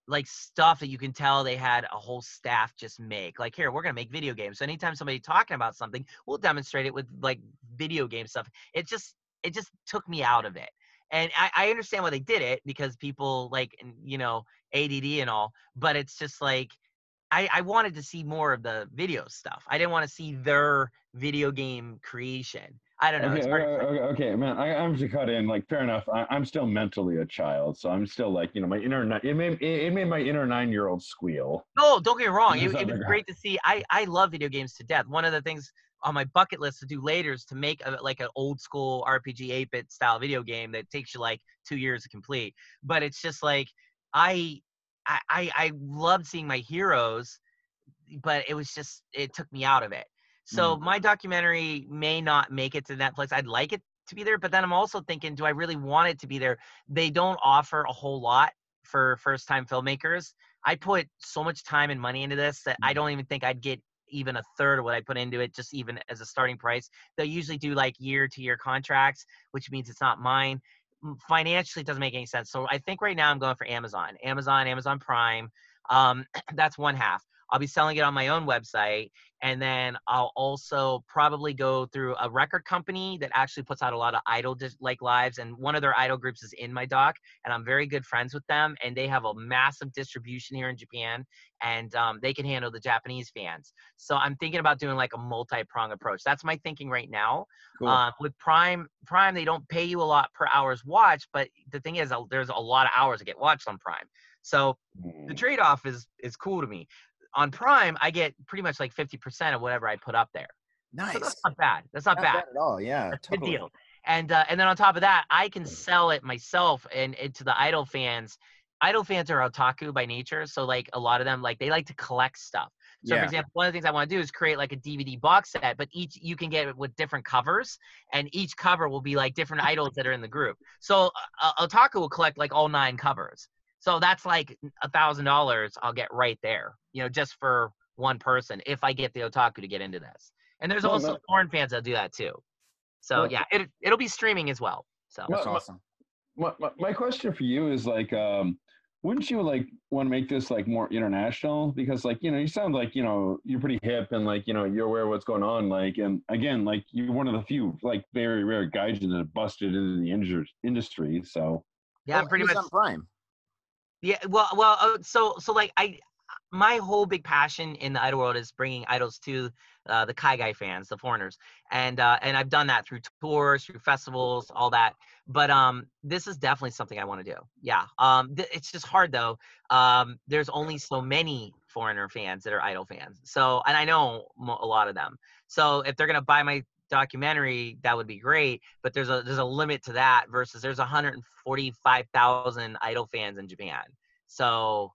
like stuff that you can tell they had a whole staff just make like here we're gonna make video games so anytime somebody talking about something we'll demonstrate it with like video game stuff it just it just took me out of it and I, I understand why they did it because people like you know add and all but it's just like I, I wanted to see more of the video stuff. I didn't want to see their video game creation. I don't know. Okay, okay, okay, man. I, I'm to cut in. Like, fair enough. I, I'm still mentally a child, so I'm still like, you know, my inner. It made it, made my inner nine year old squeal. No, don't get me wrong. It, it was great to see. I I love video games to death. One of the things on my bucket list to do later is to make a, like an old school RPG 8-bit style video game that takes you like two years to complete. But it's just like I I I, I loved seeing my heroes, but it was just it took me out of it. So my documentary may not make it to Netflix. I'd like it to be there, but then I'm also thinking, do I really want it to be there? They don't offer a whole lot for first time filmmakers. I put so much time and money into this that I don't even think I'd get even a third of what I put into it, just even as a starting price. They'll usually do like year to year contracts, which means it's not mine. Financially, it doesn't make any sense. So I think right now I'm going for Amazon, Amazon, Amazon Prime. Um, that's one half. I'll be selling it on my own website, and then I'll also probably go through a record company that actually puts out a lot of idol like lives. And one of their idol groups is in my doc, and I'm very good friends with them. And they have a massive distribution here in Japan, and um, they can handle the Japanese fans. So I'm thinking about doing like a multi-prong approach. That's my thinking right now. Cool. Uh, with Prime, Prime they don't pay you a lot per hours watch, but the thing is, there's a lot of hours that get watched on Prime. So the Mm. trade-off is is cool to me. On Prime, I get pretty much like 50% of whatever I put up there. nice. So that's not bad. That's not, Not bad. bad at all. Yeah. That's a totally. good deal. And uh, and then on top of that, I can sell it myself and, and to the idol fans. Idol fans are otaku by nature, so like a lot of them like they like to collect stuff. So Yeah. for example, one of the things I want to do is create like a DVD box set, but each you can get it with different covers, and each cover will be like different idols that are in the group. So uh, otaku will collect like all nine covers. So that's like a thousand dollars I'll get right there, you know, just for one person if I get the otaku to get into this. And there's Well, also that- porn fans that do that too. So Well- yeah, it it'll be streaming as well. So That's awesome. my, my, my question for you is like um wouldn't you like want to make this like more international because like you know you sound like you know you're pretty hip and like you know you're aware of what's going on like and again like you're one of the few like very rare guys that have busted into the injur- industry so yeah, Well, pretty much. Amazon Prime. Yeah, well, well, uh, so so like I, my whole big passion in the idol world is bringing idols to uh, the kaigai fans, the foreigners, and uh, and I've done that through tours, through festivals, all that. But um, this is definitely something I want to do. Yeah, um, th- it's just hard though. Um, there's only so many foreigner fans that are idol fans. So, and I know mo- a lot of them. So if they're gonna buy my documentary, that would be great. But there's a there's a limit to that. Versus there's 145,000 idol fans in Japan. So,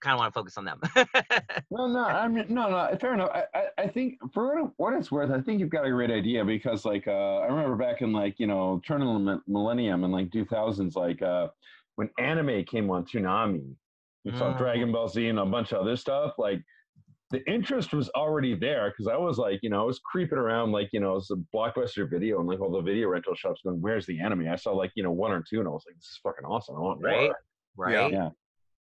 kind of want to focus on them. no no i mean no no fair enough i i, I think for what- it's worth i think you've got a great idea because like uh i remember back in like you know turn of the millennium and like 2000s like uh when anime came on Toonami, you saw Mm. Dragon Ball Z and a bunch of other stuff. Like the interest was already there because I was like, you know, I was creeping around like, you know, it's a blockbuster video and like all the video rental shops going, "Where's the anime?" I saw like, you know, one or two, and I was like, "This is fucking awesome! I want more." Right. right? Yeah.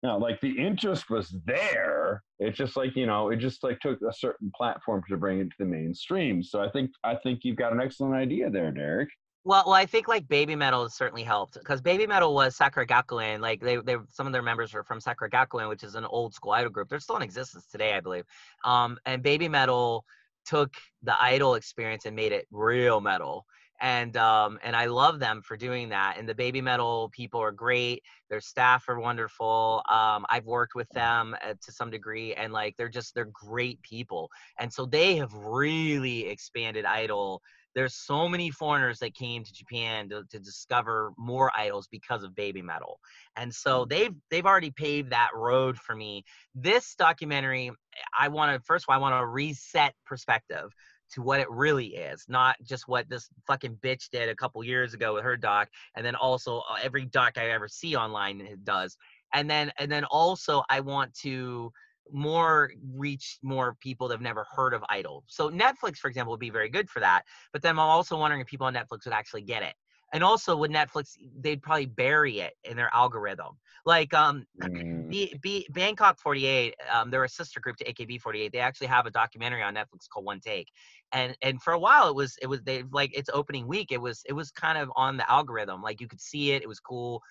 No, like the interest was there. It's just like you know, it just like took a certain platform to bring it to the mainstream. So I think I think you've got an excellent idea there, Derek. Well, well, I think like Baby Metal has certainly helped because Baby Metal was Sakura Gakuin. Like they, they, some of their members were from Sakura Gakuin, which is an old school idol group. They're still in existence today, I believe. Um, and Baby Metal took the idol experience and made it real metal. And um, and I love them for doing that. And the Baby Metal people are great. Their staff are wonderful. Um, I've worked with them uh, to some degree, and like they're just they're great people. And so they have really expanded idol there's so many foreigners that came to Japan to, to discover more idols because of baby metal. And so they've they've already paved that road for me. This documentary, I want to first of all, I want to reset perspective to what it really is, not just what this fucking bitch did a couple years ago with her doc, and then also uh, every doc I ever see online it does. And then and then also I want to more reach more people that have never heard of Idol. So Netflix, for example, would be very good for that. But then I'm also wondering if people on Netflix would actually get it. And also with Netflix, they'd probably bury it in their algorithm. Like um, Mm. B, B, Bangkok 48, um, they're a sister group to AKB 48. They actually have a documentary on Netflix called One Take, and and for a while it was it was they like its opening week it was it was kind of on the algorithm. Like you could see it, it was cool.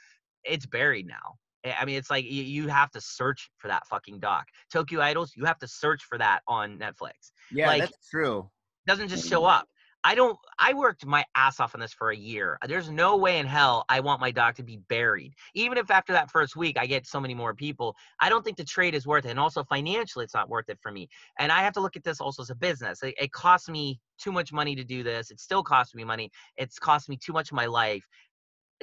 It's buried now. I- I mean, it's like you, you have to search for that fucking doc. Tokyo Idols, you have to search for that on Netflix. Yeah, Like- that's true. doesn't just show mm-hmm. up. I don't. I worked my ass off on this for a year. There's no way in hell I want my doc to be buried. Even if after that first week I get so many more people, I don't think the trade is worth it. And also financially, it's not worth it for me. And I have to look at this also as a business. It, it costs me too much money to do this. It still costs me money. It's cost me too much of my life.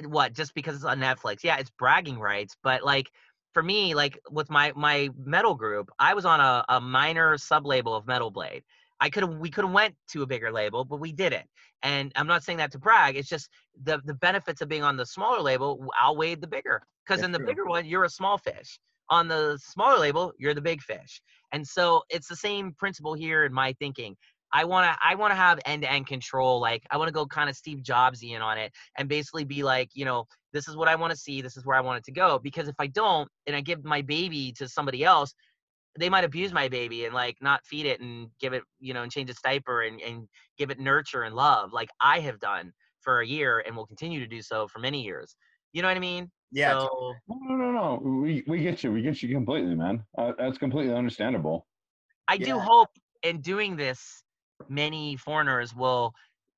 What? Just because it's on Netflix? Yeah, it's bragging rights. But like for me, like with my my metal group, I was on a, a minor sub label of Metal Blade. I could have we could have went to a bigger label, but we didn't. And I'm not saying that to brag. It's just the the benefits of being on the smaller label outweighed the bigger. Because in the true. bigger one, you're a small fish. On the smaller label, you're the big fish. And so it's the same principle here in my thinking. I want to I want to have end to end control. Like I want to go kind of Steve Jobsian on it and basically be like, you know, this is what I want to see. This is where I want it to go. Because if I don't, and I give my baby to somebody else, they might abuse my baby and like not feed it and give it, you know, and change its diaper and, and give it nurture and love like I have done for a year and will continue to do so for many years. You know what I mean? Yeah, So No, no, no, no. We we get you. We get you completely, man. Uh, that's completely understandable. I do hope in doing this, many foreigners will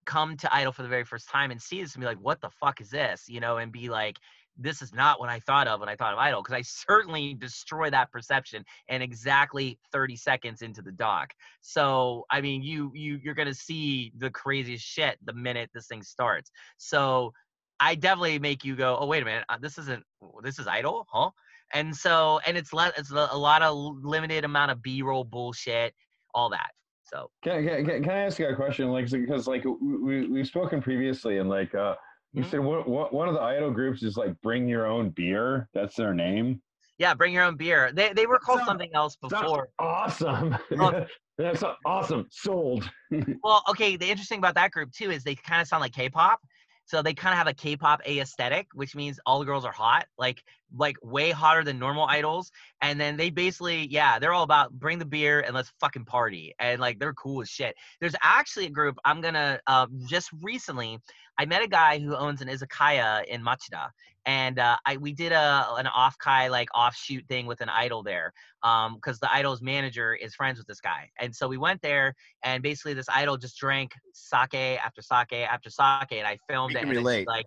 come to Idol for the very first time and see this and be like, what the fuck is this? You know, and be like, this is not what I thought of when I thought of Idol. Because I certainly destroy that perception in exactly 30 seconds into the doc. So I mean, you you you're gonna see the craziest shit the minute this thing starts. So I definitely make you go, oh wait a minute, uh, this isn't this is Idol, huh? And so and it's le- it's a lot of limited amount of B-roll bullshit, all that. So Can, can, can I ask you a question? Like, because like we, we we've spoken previously, and like uh, you Mhm. said one, one one of the idol groups is like bring your own beer. That's their name. yeah, bring your own beer. They they were called Sounds- something else before. awesome. That's awesome. Sold. Well, okay, the interesting about that group too is they kind of sound like K-pop. So they kind of have a K-pop aesthetic, which means all the girls are hot, like like way hotter than normal idols. And then they basically, yeah, they're all about bring the beer and let's fucking party. And like they're cool as shit. There's actually a group I'm gonna um, just recently. I met a guy who owns an izakaya in Machida, and uh, I we did a an off kai like offshoot thing with an idol there, um, because the idol's manager is friends with this guy, and so we went there, and basically this idol just drank sake after sake after sake, and I filmed it. it's. Like,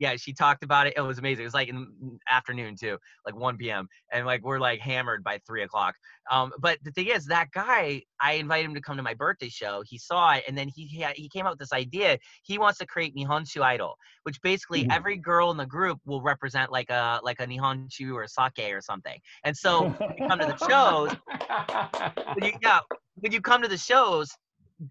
yeah, she talked about it. It was amazing. It was like in afternoon too, like 1 p.m. And like we're like hammered by three o'clock. Um, but the thing is, that guy, I invited him to come to my birthday show. He saw it, and then he he, he came up with this idea. He wants to create Nihonshu Idol, which basically Mhm. every girl in the group will represent like a like a Nihonshu or sake or something. And so when you come to the shows, when you, yeah, when you come to the shows,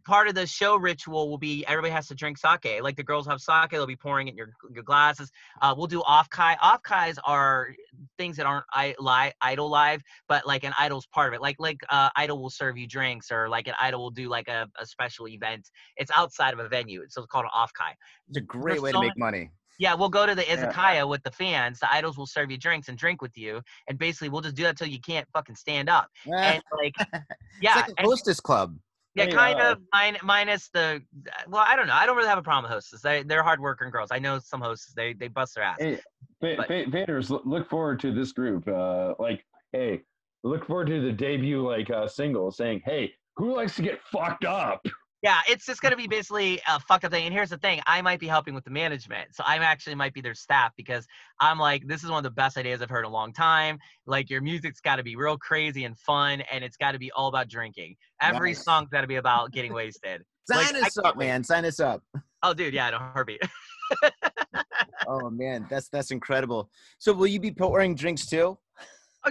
part of the show ritual will be everybody has to drink sake. Like the girls have sake, they'll be pouring it in your, your glasses. Uh, we'll do off kai. Off kais are things that aren't I, li- idol live, but like an idol's part of it. Like like uh, idol will serve you drinks, or like an idol will do like a, a special event. It's outside of a venue, so it's called an off kai. it's a great There's way to make money. Yeah, we'll go to the Yeah. izakaya with the fans. The idols will serve you drinks and drink with you, and basically we'll just do that till you can't fucking stand up. And like, yeah, it's like a hostess club. Yeah, kind uh, of min- minus the. Well, I don't know. I don't really have a problem with hostess. They they're hardworking girls. I know some hosts. They they bust their ass. Hey, But- look- look forward to this group. Uh, like, hey, look forward to the debut like uh, single saying, "Hey, who likes to get fucked up?" Yeah, it's just gonna be basically a fucked up thing. And here's the thing: I might be helping with the management, so I actually might be their staff because I'm like, this is one of the best ideas I've heard in a long time. Like your music's got to be real crazy and fun, and it's got to be all about drinking. Every Nice. song's got to be about getting wasted. Like, Sign I us up, wait. man. Sign us up. Oh, dude, yeah, in a heartbeat. Oh man, that's that's incredible. So will you be pouring drinks too?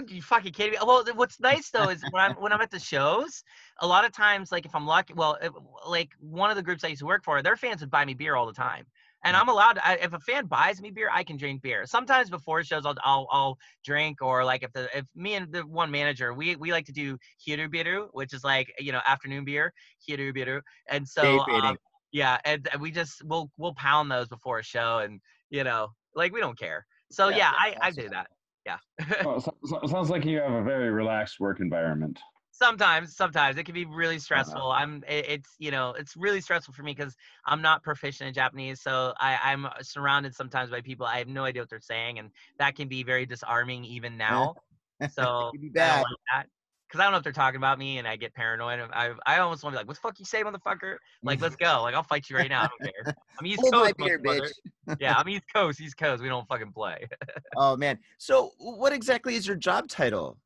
You fucking kidding me? Well, what's nice though is when I'm when I'm at the shows, a lot of times, like if I'm lucky, well, if, like one of the groups I used to work for, their fans would buy me beer all the time. and I'm allowed. To, I, if a fan buys me beer, I can drink beer. Sometimes before shows, I'll I'll, I'll drink, or like if the if me and the one manager, we we like to do hiru biru, which is like you know afternoon beer, hiru biru, and so um, yeah, and, and we just we'll we'll pound those before a show, and you know like we don't care. So Yeah, yeah, I I do that. Yeah. Oh, so, so- sounds like you have a very relaxed work environment. sometimes sometimes it can be really Uh-huh. stressful i'm it, it's you know it's really stressful for me because i'm not proficient in japanese so i i'm surrounded sometimes by people i have no idea what they're saying and that can be very disarming even now so i bad. don't like that because i don't know if they're talking about me and i get paranoid i i almost want to be like what the fuck you say motherfucker? Like let's go. Like i'll fight you right now. I don't care. I'm east Hold my coast beer, bitch. yeah i'm east coast east coast. We don't fucking play. Oh man. So what exactly is your job title?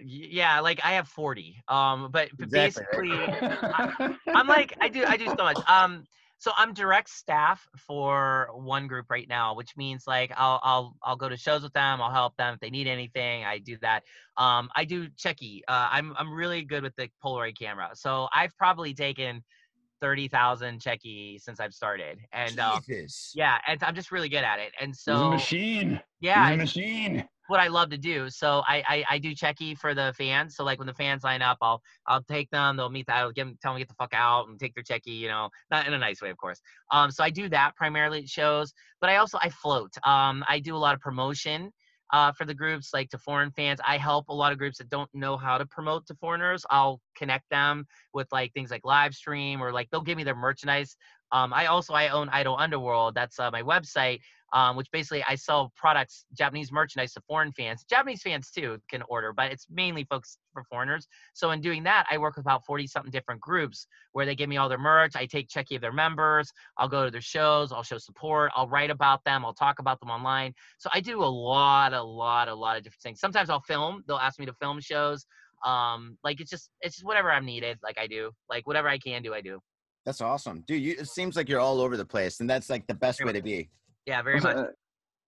Yeah like i have 40 um but, Exactly, basically I'm like I do I do so much. Um so I'm direct staff for one group right now, which means like I'll I'll I'll go to shows with them, I'll help them if they need anything. I do that. Um I do cheki. Uh I'm I'm really good with the Polaroid camera. So I've probably taken 30,000 cheki since I've started. And Jesus. yeah, and I'm just really good at it. And so machine. Yeah, He's a machine. what I love to do. So I, I I do cheki for the fans. So like when the fans line up, I'll I'll take them. They'll meet. I'll give them, tell them to get the fuck out and take their cheki. You know, not in a nice way, of course. Um, so I do that primarily at shows, but I also I float. Um, I do a lot of promotion. Uh, for the groups like to foreign fans i help a lot of groups that don't know how to promote to foreigners i'll connect them with like things like live stream or like they'll give me their merchandise um, i also i own idol underworld that's uh, my website um, which basically I sell products, Japanese merchandise to foreign fans. Japanese fans too can order, but it's mainly focused for foreigners. So in doing that, I work with about 40 something different groups where they give me all their merch. I take cheki of their members. I'll go to their shows. I'll show support. I'll write about them. I'll talk about them online. So I do a lot, a lot, a lot of different things. Sometimes I'll film. They'll ask me to film shows. Um, like it's just, it's just whatever I'm needed. Like I do, like whatever I can do, I do. That's awesome. Dude, you, it seems like you're all over the place and that's like the best way to be. Yeah, very much. Uh,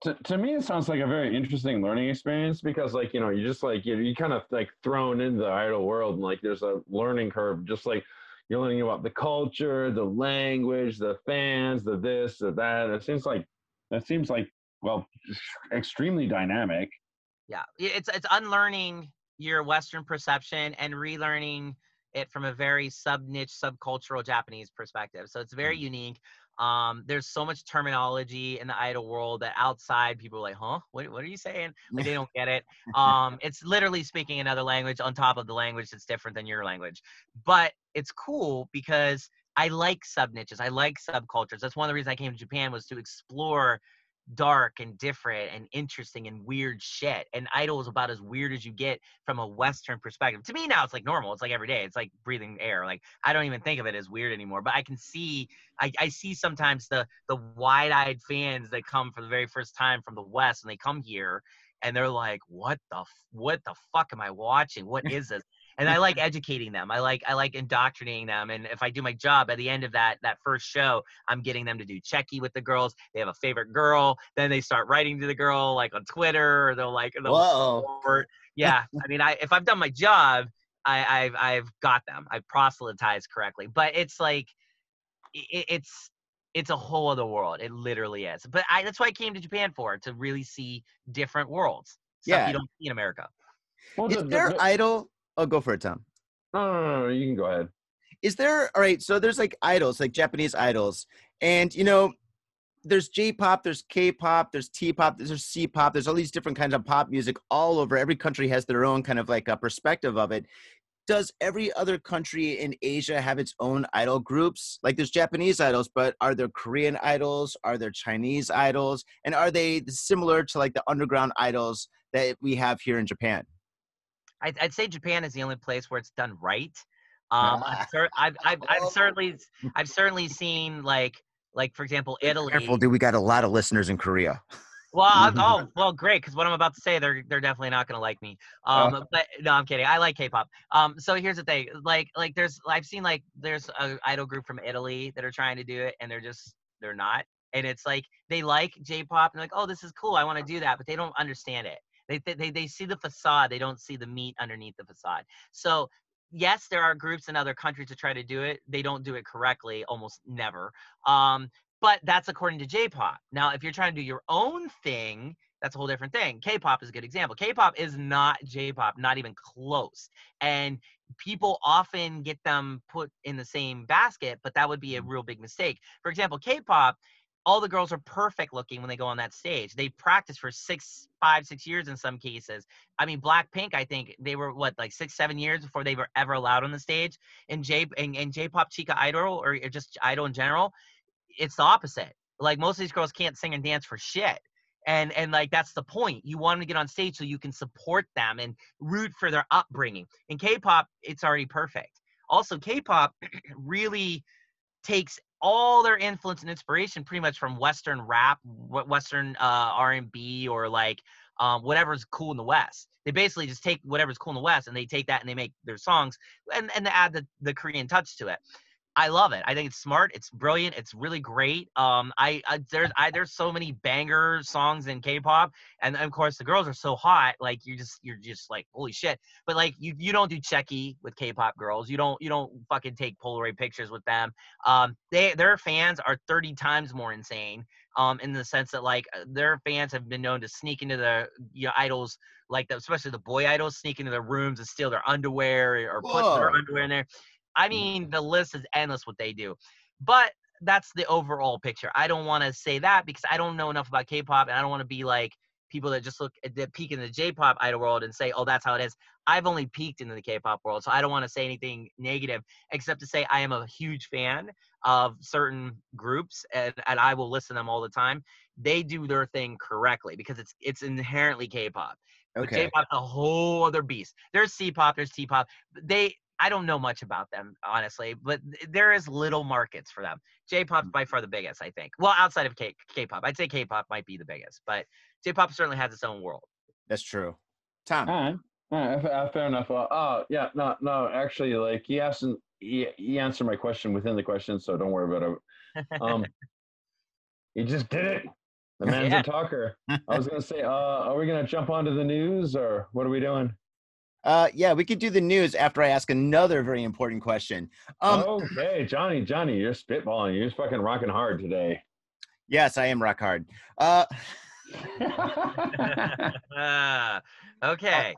To, to me, it sounds like a very interesting learning experience because, like, you know, you just like you you kind of like thrown into the idol world, and like there's a learning curve. Just like you're learning about the culture, the language, the fans, the this, the that. It seems like that seems like well, extremely dynamic. yeah it's it's unlearning your western perception and relearning it from a very sub niche subcultural japanese perspective so it's very unique um there's so much terminology in the idol world that outside people are like huh? What, what are you saying? Like they don't get it. Um it's literally speaking another language on top of the language that's different than your language. But it's cool because i like sub niches i like subcultures. That's one of the reasons i came to japan was to explore dark and different and interesting and weird shit. And Idol is about as weird as you get from a Western perspective. To me now, it's like normal. It's like every day. It's like breathing air. Like I don't even think of it as weird anymore. But I can see, I, I see sometimes the the wide-eyed fans that come for the very first time from the West and they come here and they're like, "What the what the fuck am I watching? What is this?" And I like educating them. I like I like indoctrinating them. And if I do my job at the end of that that first show, I'm getting them to do cheki with the girls. They have a favorite girl. Then they start writing to the girl like on Twitter. Or they'll like they'll Whoa. Yeah, I mean, I if I've done my job, I, I've I've got them. I've proselytized correctly. But it's like it, it's it's a whole other world. It literally is. But I that's why I came to Japan for to really see different worlds. Stuff Yeah. you don't see in America. Well, Is the- the- there the- idol? Oh, go for it, Tom. no, no, no, you can go ahead. is there all right so there's like idols like japanese idols and you know there's j-pop there's k-pop there's t-pop there's c-pop there's all these different kinds of pop music all over. Every country has their own kind of like a perspective of it. Does every other country in asia have its own idol groups? Like there's japanese idols but are there korean idols? Are there chinese idols? And are they similar to like the underground idols that we have here in japan I'd, I'd say Japan is the only place where it's done right. Um. I've, cer- I've, I've, I've Oh. certainly, I've certainly seen like, like for example, Italy. careful dude we got a lot of listeners in korea Well, I- oh, well, great, because what I'm about to say, they're they're definitely not gonna like me. Um, Uh. but no, I'm kidding. I like K-pop. Um, so here's the thing, like like there's I've seen like there's a idol group from Italy that are trying to do it, and they're just they're not. And it's like they like J-pop, and they're like, oh, this is cool, I want to do that, but they don't understand it. They, they they see the facade, they don't see the meat underneath the facade. So yes, there are groups in other countries to try to do it. They don't do it correctly, almost never. Um, but that's according to J-pop. Now, if you're trying to do your own thing, that's a whole different thing. K-pop is a good example. K-pop is not J-pop, not even close. And people often get them put in the same basket, but that would be a real big mistake. For example, K-pop, all the girls are perfect looking when they go on that stage. They practice for six, five, six years in some cases. I mean, Blackpink, I think they were what like six, seven years before they were ever allowed on the stage. And J and, and J-pop Chika Idol or just Idol in general, it's the opposite. Like most of these girls can't sing and dance for shit and and like that's the point you want them to get on stage so you can support them and root for their upbringing in k-pop it's already perfect also k-pop really takes all their influence and inspiration pretty much from western rap western uh, r&b or like um, whatever's cool in the west. They basically just take whatever's cool in the west and they take that and they make their songs and, and add the, the korean touch to it I love it. I think it's smart. It's brilliant. It's really great. Um, I, I there's I there's so many banger songs in K-pop, and of course the girls are so hot. Like you just you're just like holy shit. But like you you don't do cheki with K-pop girls. You don't you don't fucking take Polaroid pictures with them. Um, they their fans are 30 times more insane. Um, in the sense that like uh, their fans have been known to sneak into the you know, idols like the, especially the boy idols sneak into their rooms and steal their underwear or put their underwear in there I mm. mean, the list is endless what they do. But that's the overall picture. I don't want to say that because I don't know enough about K-pop, and I don't want to be like people that just look at the peak in the J-pop idol world and say, "Oh, that's how it is." I've only peaked into the K-pop world, so I don't want to say anything negative except to say I am a huge fan of certain groups, and, and I will listen to them all the time. They do their thing correctly because it's it's inherently K-pop. Okay. J-pop's a whole other beast. There's C-pop, there's T-pop. They I don't know much about them honestly, but there is little markets for them. J-pop's by far the biggest, I think. Well, outside of K- K-pop, I'd say K-pop might be the biggest, but J-pop certainly has its own world. That's true. Tom. All right. All right. Uh, fair enough. Uh, oh, yeah. No, no. Actually, like he asked, he, he answered my question within the question, so don't worry about it. Um, he just did it. The man's yeah. a talker. I was gonna say, uh, are we gonna jump onto the news or what are we doing? Uh, yeah, we could do the news after I ask another very important question. Um, okay, Johnny, Johnny, you're spitballing. You're fucking rocking hard today. Yes, I am rock hard. Uh, uh okay.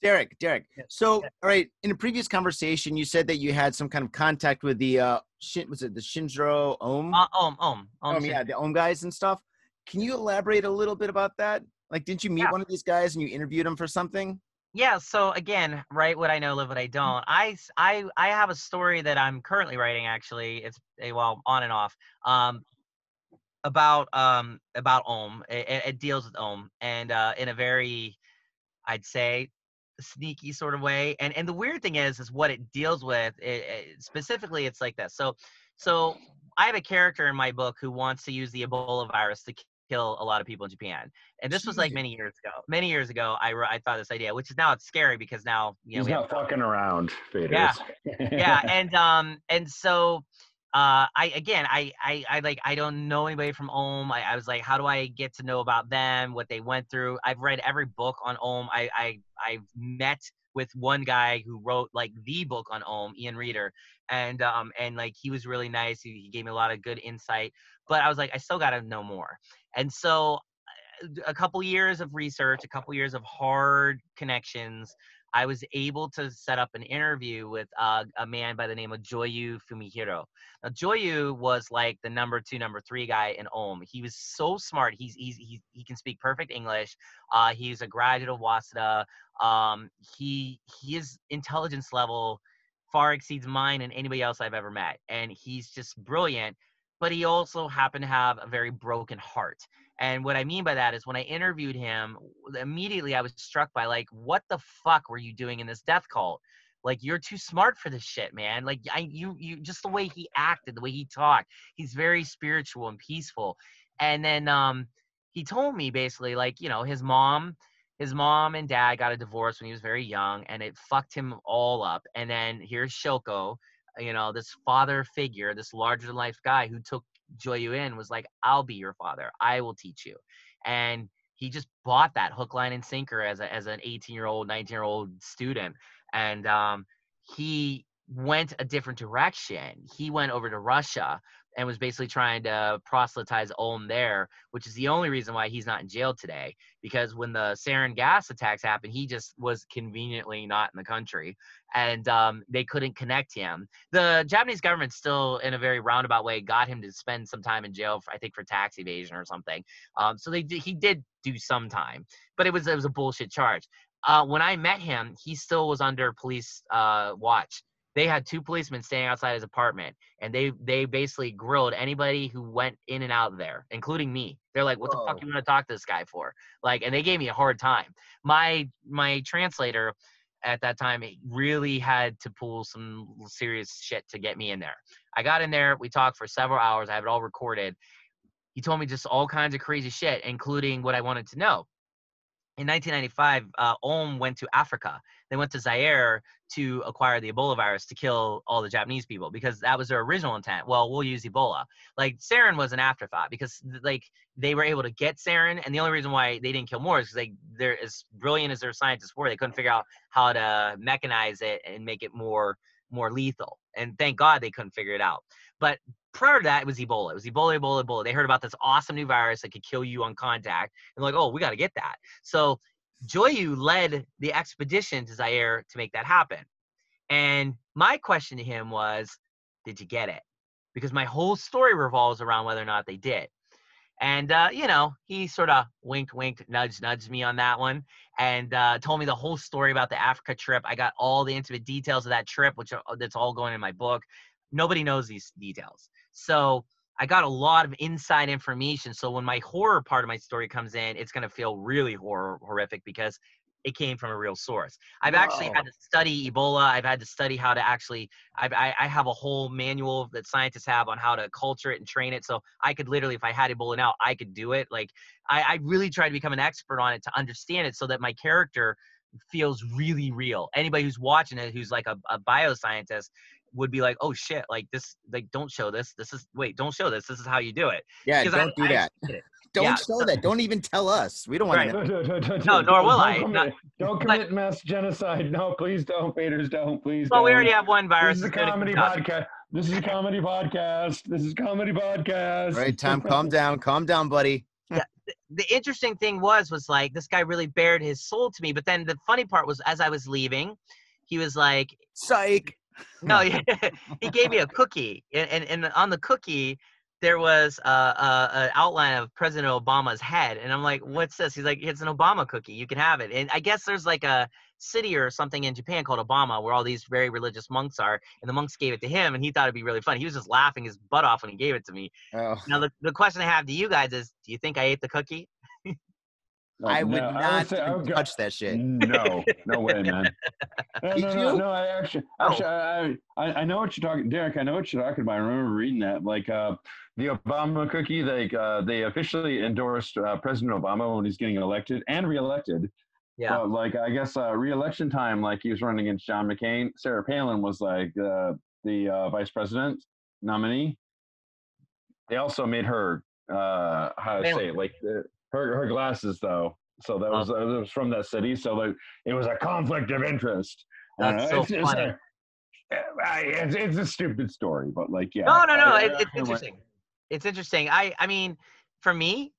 Derek, Derek. So, all right, in a previous conversation, you said that you had some kind of contact with the uh, Shin, was it the Shinjiro Aum? Uh, Aum, Aum, Aum. yeah, the Aum guys and stuff. Can you elaborate a little bit about that? Like, didn't you meet yeah. one of these guys and you interviewed him for something? Yeah so again write what i know live what i mm. don't i i i have a story that i'm currently writing actually it's a well on and off um about um about Aum. It, it deals with Aum and uh in a very I'd say sneaky sort of way. And and the weird thing is is what it deals with. It, it, specifically, it's like this. So so I have a character in my book who wants to use the Ebola virus to kill a lot of people in Japan. And this was like many years ago. Many years ago, I I thought this idea, which is now it's scary because now you know he's not fucking around. Faders. Yeah, yeah, and um and so uh I again I I I like I don't know anybody from Aum. I, I was like, how do I get to know about them, what they went through? I've read every book on Aum. I I I've met with one guy who wrote like the book on Aum, Ian Reader, and um and like he was really nice. He, he gave me a lot of good insight. But I was like, I still got to know more. And so a couple years of research, a couple years of hard connections, I was able to set up an interview with uh, a man by the name of Joyu Fumihiro. Now, Joyu was like the number two, number three guy in Aum. He was so smart. He's, he's, he's he can speak perfect English. Uh, he's a graduate of Waseda. Um, he his intelligence level far exceeds mine and anybody else I've ever met, and he's just brilliant. But he also happened to have a very broken heart and what I mean by that is when I interviewed him, immediately I was struck by like, what the fuck were you doing in this death cult? Like you're too smart for this shit, man. Like I you you just the way he acted, the way he talked. He's very spiritual and peaceful. And then um he told me basically like, you know, his mom his mom and dad got a divorce when he was very young and it fucked him all up. And then here's Shoko, you know, this father figure, this larger than life guy who took Joyu in was like, I'll be your father. I will teach you. And he just bought that hook, line, and sinker as a, as an 18 year old, 19 year old student. And um, he went a different direction. He went over to Russia and was basically trying to proselytize Aum there, which is the only reason why he's not in jail today. Because when the sarin gas attacks happened, he just was conveniently not in the country, and um, they couldn't connect him. The Japanese government still, in a very roundabout way, got him to spend some time in jail, for, I think, for tax evasion or something. Um, so they he did do some time, but it was it was a bullshit charge. Uh, when I met him, he still was under police uh, watch they had two policemen standing outside his apartment and they they basically grilled anybody who went in and out there including me. They're like what Whoa. the fuck you want to talk to this guy for? Like and they gave me a hard time. My my translator at that time really had to pull some serious shit to get me in there. I got in there we talked for several hours i have it all recorded. He told me just all kinds of crazy shit including what i wanted to know. In 1995, uh, Aum went to Africa. They went to Zaire to acquire the Ebola virus to kill all the Japanese people because that was their original intent. Well, we'll use Ebola. Like sarin was an afterthought because like they were able to get sarin, and the only reason why they didn't kill more is because they they're as brilliant as their scientists were, they couldn't figure out how to mechanize it and make it more more lethal. And thank God they couldn't figure it out. But prior to that, it was Ebola. It was Ebola, Ebola, Ebola. They heard about this awesome new virus that could kill you on contact. And like, oh, we got to get that. So Joyu led the expedition to Zaire to make that happen. And my question to him was, did you get it? Because my whole story revolves around whether or not they did. And, uh, you know, he sort of winked, winked, nudged, nudged me on that one and uh, told me the whole story about the Africa trip. I got all the intimate details of that trip, which are, that's all going in my book. Nobody knows these details. So I got a lot of inside information. So when my horror part of my story comes in, it's going to feel really horror horrific because it came from a real source. I've Whoa. actually had to study Ebola. I've had to study how to actually. I've, I, I have a whole manual that scientists have on how to culture it and train it. So I could literally, if I had Ebola now, I could do it. Like I, I really try to become an expert on it to understand it, so that my character feels really real. Anybody who's watching it, who's like a, a bioscientist, would be like, oh shit, like this, like don't show this. This is wait, don't show this. This is how you do it. Yeah, don't I, do I, that. don't yeah, show so, that. Don't even tell us. We don't want right. to. no, nor will I. Commit, Not, don't commit mass genocide. No, please don't, Faders. Don't please. Well, don't. we already have one virus. This is a comedy podcast. This is a comedy podcast. This is comedy podcast. All right, Tom, calm down. Calm down, buddy. yeah. The, the interesting thing was, was like this guy really bared his soul to me. But then the funny part was, as I was leaving, he was like, "Psych." No, he, he gave me a cookie, and, and, and on the cookie there was a, a, an outline of President Obama's head, and I'm like, "What's this?" He's like, "It's an Obama cookie. You can have it." And I guess there's like a city or something in Japan called Obama, where all these very religious monks are, and the monks gave it to him, and he thought it'd be really funny. He was just laughing his butt off when he gave it to me. Oh. Now the, the question I have to you guys is, do you think I ate the cookie? I would no, not I would say, would touch that shit. No, no way, man. No, no, no, no, I actually, oh. actually, I, I, I know what you're talking, Derek. I know what you're talking about. I remember reading that. Like uh, the Obama cookie, they uh, they officially endorsed uh, President Obama when he's getting elected and reelected. Yeah. Uh, like I guess uh, reelection time, like he was running against John McCain. Sarah Palin was like uh, the uh, vice president nominee. They also made her uh, how to Palin. say it, like the her her glasses though. So that was, uh, that was from that city. So like it was a conflict of interest. That's uh, so it's, funny. It's a, it's, it's a stupid story, but like yeah. No, no, no. I, it, it's interesting. It's interesting. I I mean, for me,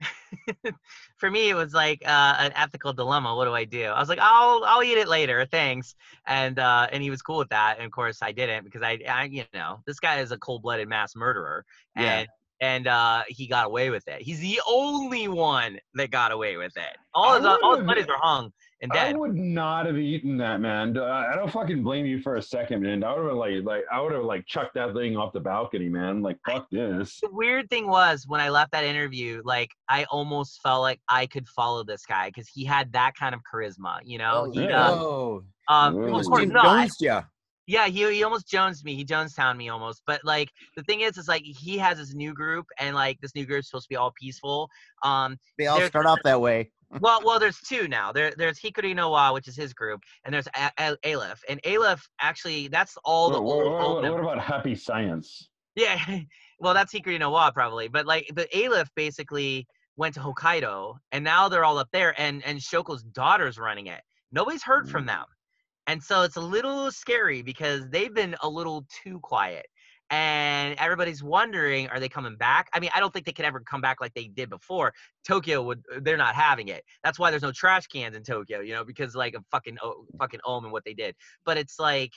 for me, it was like uh, an ethical dilemma. What do I do? I was like, I'll I'll eat it later, thanks. And uh, and he was cool with that. And of course, I didn't because I, I you know this guy is a cold blooded mass murderer, yeah. and and uh, he got away with it. He's the only one that got away with it. All his all his buddies are hung and dead. I would not have eaten that, man. I don't fucking blame you for a second, man. I would have like like I would have like chucked that thing off the balcony, man. Like fuck this. The weird thing was when I left that interview, like I almost felt like I could follow this guy because he had that kind of charisma, you know. Oh, he, yeah. um, um, of course, no, I, yeah. Yeah, he he almost Jones me. He Jonestown me almost. But like the thing is, is like he has his new group, and like this new group is supposed to be all peaceful. Um, they all start off that way. well, well, there's two now. There, there's Hikari no wa, which is his group, and there's a- a- Aleph. And Aleph actually, that's all the what, old. What, old what about Happy Science? Yeah, well, that's Hikari no wa probably, but like the Aleph basically went to Hokkaido, and now they're all up there, and and Shoko's daughter's running it. Nobody's heard from mm. them And so it's a little scary because they've been a little too quiet. And everybody's wondering, are they coming back? I mean, I don't think they can ever come back like they did before. Tokyo would, they're not having it. That's why there's no trash cans in Tokyo, you know, because like a fucking, fucking Aum and what they did. But it's like,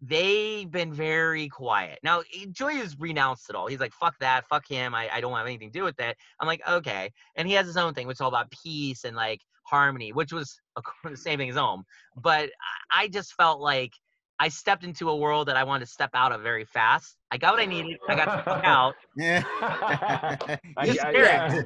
they've been very quiet. Now, eh, Joy has renounced it all. He's like, fuck that, fuck him. I, I don't have anything to do with that. I'm like, okay. And he has his own thing, which is all about peace and like harmony, which was the same thing as Aum. But I I just felt like I stepped into a world that I wanted to step out of very fast. I got what I needed. I got the fuck out. Yeah. I, I- spirit. yeah.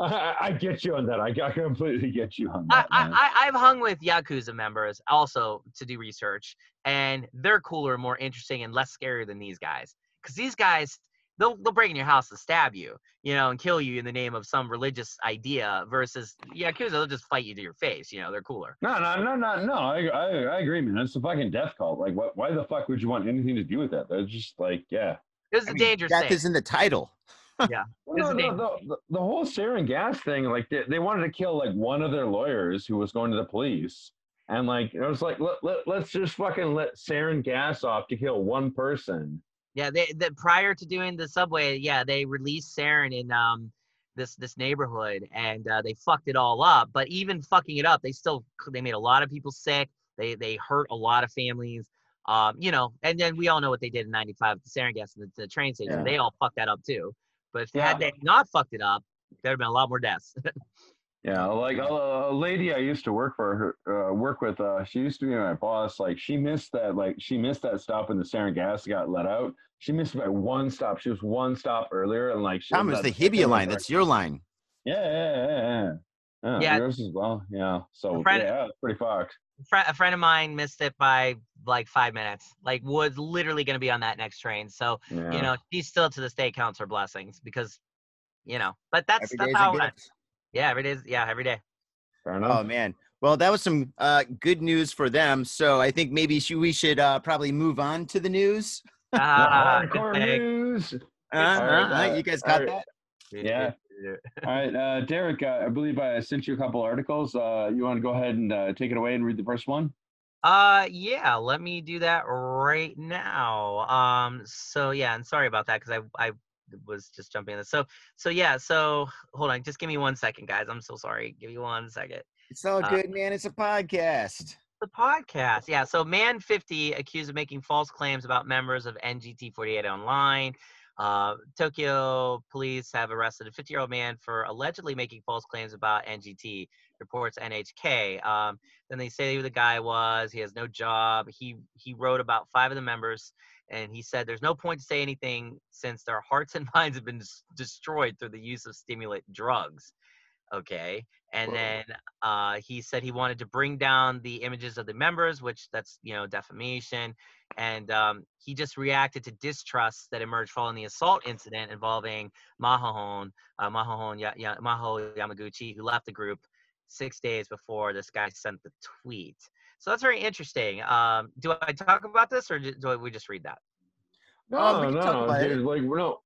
I, I get you on that. I, I completely get you on I, that. man. I, I- I've hung with Yakuza members also to do research, and they're cooler, more interesting, and less scary than these guys. Because these guys, they'll, they'll break in your house and stab you, you know, and kill you in the name of some religious idea versus Yakuza, they'll just fight you to your face. You know, they're cooler. No, no, no, no, no. I, I, I agree, man. It's a fucking death cult. Like, what? Why the fuck would you want anything to do with that? That's just like, yeah. It was I a mean, dangerous Death thing. is in the title. Well, no, no, the, the, the whole sarin gas thing, like they, they wanted to kill like one of their lawyers who was going to the police, and like it was like let, let let's just fucking let sarin gas off to kill one person. Yeah, they, they prior to doing the subway, yeah, they released sarin in um this this neighborhood, and uh, they fucked it all up. But even fucking it up, they still they made a lot of people sick. They they hurt a lot of families. Um, you know, and then we all know what they did in '95 with the sarin gas and the, the train station. Yeah. They all fucked that up too. But if Yeah. had they not fucked it up, there'd have been a lot more deaths. Yeah, like a, a lady I used to work for her, uh, work with. Uh, she used to be my boss. Like she missed that. Like she missed that stop when the sarin gas got let out. She missed by one stop. She was one stop earlier, and like Tom was is the at Hibiya line. That's your line. Yeah, yeah, yeah, yeah. Yeah, Yeah. yours as well. Yeah. So friend- yeah, it's pretty fucked. A friend of mine missed it by like five minutes. Like was literally going to be on that next train. So Yeah. you know, she still to this day counts her blessings because, you know. But that's Every that's day's how a it went. gift. Yeah, every day. Yeah, every day. Fair enough. Oh man. Well, that was some uh, good news for them. So I think maybe sh- we should uh, probably move on to the news. Ah, good hardcore news. Uh, All right, uh, uh, you guys got right. that? Yeah. All right, uh, Derek. Uh, I believe I sent you a couple articles. Uh, you want to go ahead and uh, take it away and read the first one? Uh, yeah. Let me do that right now. Um, so yeah, and sorry about that because I I was just jumping in. So so yeah. So hold on, just give me one second, guys. I'm so sorry. Give me one second. It's all Uh, good, man. It's a podcast. The podcast. Yeah. So, Man 50 accused of making false claims about members of NGT 48 online. Uh, Tokyo police have arrested a 50 year old man for allegedly making false claims about NGT, reports NHK. Um, then they say who the guy was. He has no job. He, he wrote about five of the members and he said there's no point to say anything since their hearts and minds have been des- destroyed through the use of stimulant drugs. Okay. And Whoa. then uh, he said he wanted to bring down the images of the members, which that's you know defamation, and um, he just reacted to distrust that emerged following the assault incident involving Mahahon, uh, Mahahon ya- ya- Maho Yamaguchi, who left the group six days before this guy sent the tweet. So that's very interesting. Um, do I talk about this, or do do we just read that? No, Oh, we no, dude, like no,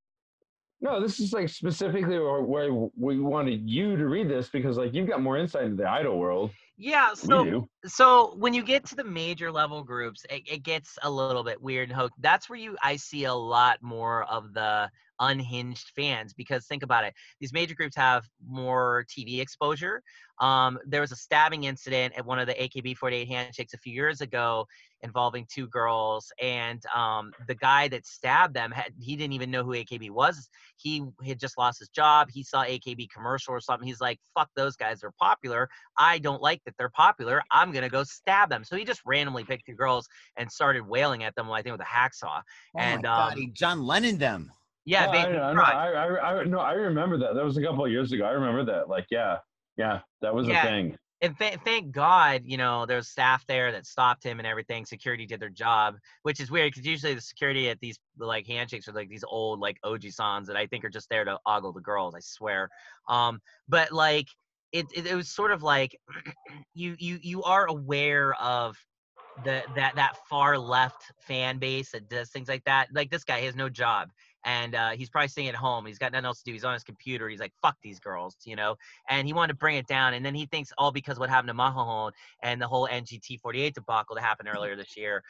no. This is like specifically where, where we wanted you to read this because like you've got more insight into the idol world. Yeah. So so when you get to the major level groups it, it gets a little bit weird and hokey that's where you i see a lot more of the unhinged fans because think about it these major groups have more tv exposure. Um, there was a stabbing incident at one of the akb48 handshakes a few years ago involving two girls and um, the guy that stabbed them had, he didn't even know who akb was. He had just lost his job. He saw akb commercial or something. He's like fuck those guys they're popular. I don't like that they're popular. I'm gonna go stab them. So he just randomly picked two girls and started wailing at them. I think with a hacksaw. Oh and, my God, um, he John Lennon them. Yeah, Oh, I, basically, I. I, I, I, no, I remember that. That was a couple of years ago. I remember that. Like, yeah, yeah, that was Yeah. a thing. and th- thank God, you know, there's staff there that stopped him and everything. Security did their job, which is weird because usually the security at these like handshakes are like these old like OG sans that I think are just there to ogle the girls. I swear. Um, but like it, it, it was sort of like you you you are aware of the that that far left fan base that does things like that. Like this guy has no job. and uh, he's probably staying at home. He's got nothing else to do. He's on his computer. He's like, "Fuck these girls," you know. And he wanted to bring it down. And then he thinks all because what happened to Mahone and the whole NGT48 debacle that happened earlier this year.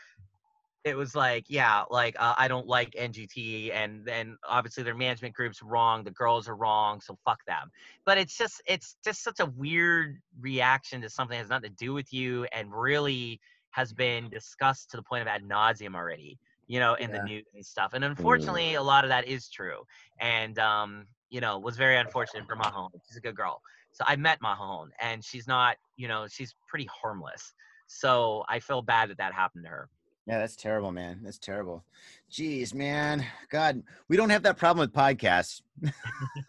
It was like, yeah, like uh, I don't like NGT, and then obviously their management group's wrong. The girls are wrong, so fuck them. But it's just, it's just such a weird reaction to something that has nothing to do with you, and really has been discussed to the point of ad nauseum already you know, in Yeah. the news and stuff. And unfortunately, a lot of that is true. And um, you know, was very unfortunate for Mahone. She's a good girl. So I met Mahone, and she's not, you know, she's pretty harmless. So I feel bad that that happened to her. Yeah, that's terrible, man. That's terrible. Jeez, man. God, we don't have that problem with podcasts. Not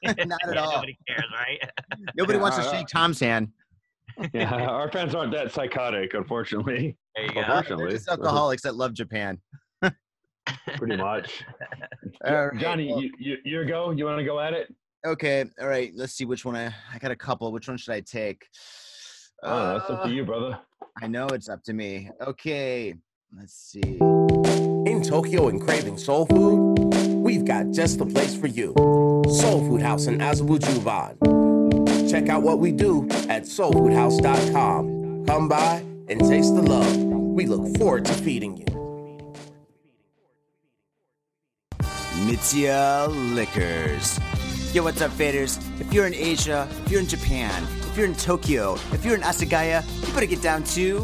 at Yeah, all. Nobody cares, right? Nobody wants to Uh, shake Tom's hand. Yeah, our fans aren't that psychotic, unfortunately. there you go. They're Unfortunately, just alcoholics that love Japan. pretty much. All right, Johnny, well- you, you you go. You want to go at it? Okay, all right. Let's see which one I I got a couple. Which one should I take? Oh, that's up Uh, to you, brother. I know it's up to me. Okay, let's see. In Tokyo and craving soul food, we've got just the place for you. Soul Food House in Azabu Juban. Check out what we do at soulfoodhouse.com. Come by and taste the love. We look forward to feeding you. Mitsuya Liquors. Yo, what's up, faders? If you're in Asia, if you're in Japan, if you're in Tokyo, if you're in Asagaya, you better get down to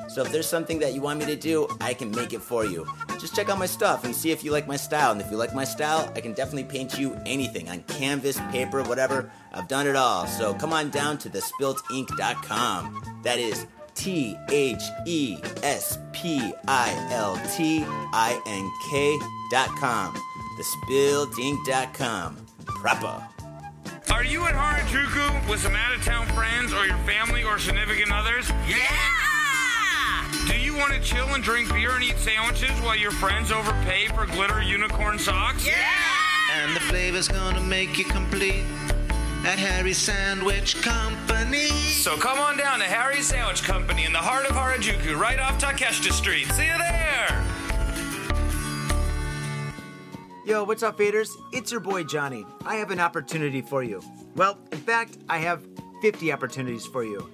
So if there's something that you want me to do, I can make it for you. Just check out my stuff and see if you like my style. And if you like my style, I can definitely paint you anything on canvas, paper, whatever. I've done it all. So come on down to thespiltink.com. That is T H E S P I L T I N K dot com. Thespiltink.com. Proper. Are you at Harajuku with some out of town friends or your family or significant others? Yeah! Do you want to chill and drink beer and eat sandwiches while your friends overpay for glitter unicorn socks? Yeah! And the flavor's gonna make you complete at Harry's Sandwich Company. So come on down to Harry's Sandwich Company in the heart of Harajuku, right off Takeshita Street. See you there! Yo, what's up, faders? It's your boy Johnny. I have an opportunity for you. Well, in fact, I have 50 opportunities for you.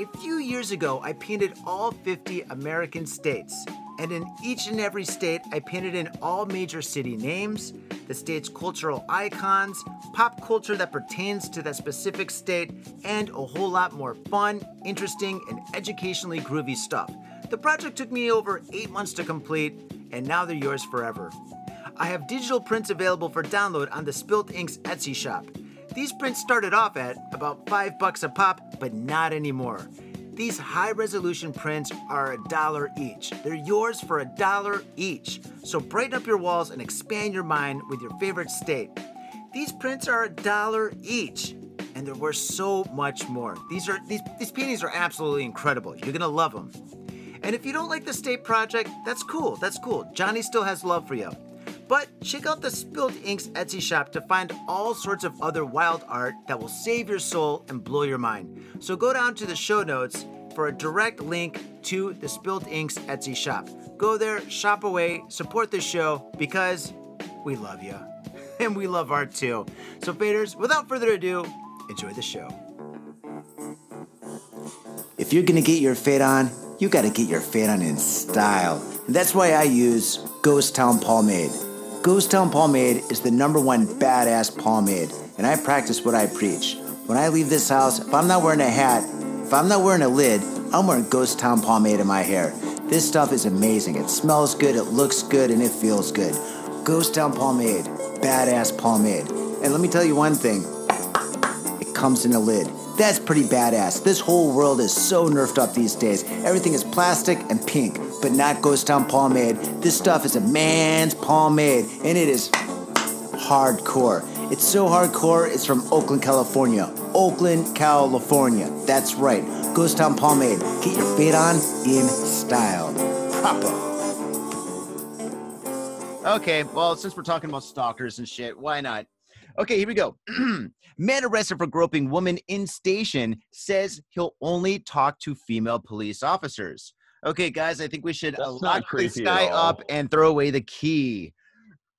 A few years ago, I painted all 50 American states. And in each and every state, I painted in all major city names, the state's cultural icons, pop culture that pertains to that specific state, and a whole lot more fun, interesting, and educationally groovy stuff. The project took me over eight months to complete, and now they're yours forever. I have digital prints available for download on the Spilt Inks Etsy shop. These prints started off at about 5 bucks a pop, but not anymore. These high resolution prints are a dollar each. They're yours for a dollar each. So brighten up your walls and expand your mind with your favorite state. These prints are a dollar each, and they're worth so much more. These are these these paintings are absolutely incredible. You're gonna love them. And if you don't like the state project, that's cool. That's cool. Johnny still has love for you. But check out the Spilt Inks Etsy shop to find all sorts of other wild art that will save your soul and blow your mind. So go down to the show notes for a direct link to the Spilt Inks Etsy shop. Go there, shop away, support the show because we love you. And we love art too. So, faders, without further ado, enjoy the show. If you're gonna get your fade on, you gotta get your fade on in style. And that's why I use Ghost Town Pomade. Ghost Town Pomade is the number one badass pomade, and I practice what I preach. When I leave this house, if I'm not wearing a hat, if I'm not wearing a lid, I'm wearing Ghost Town Pomade in my hair. This stuff is amazing. It smells good, it looks good, and it feels good. Ghost Town Pomade, badass pomade. And let me tell you one thing it comes in a lid. That's pretty badass. This whole world is so nerfed up these days. Everything is plastic and pink, but not Ghost Town Pomade. This stuff is a man's pomade, and it is hardcore. It's so hardcore, it's from Oakland, California. Oakland, California. That's right. Ghost Town Pomade. Get your fade on in style. Proper. Okay, well, since we're talking about stalkers and shit, why not? Okay, here we go. Man arrested for groping woman in station says he'll only talk to female police officers. Okay, guys, I think we should That's lock this guy up and throw away the key.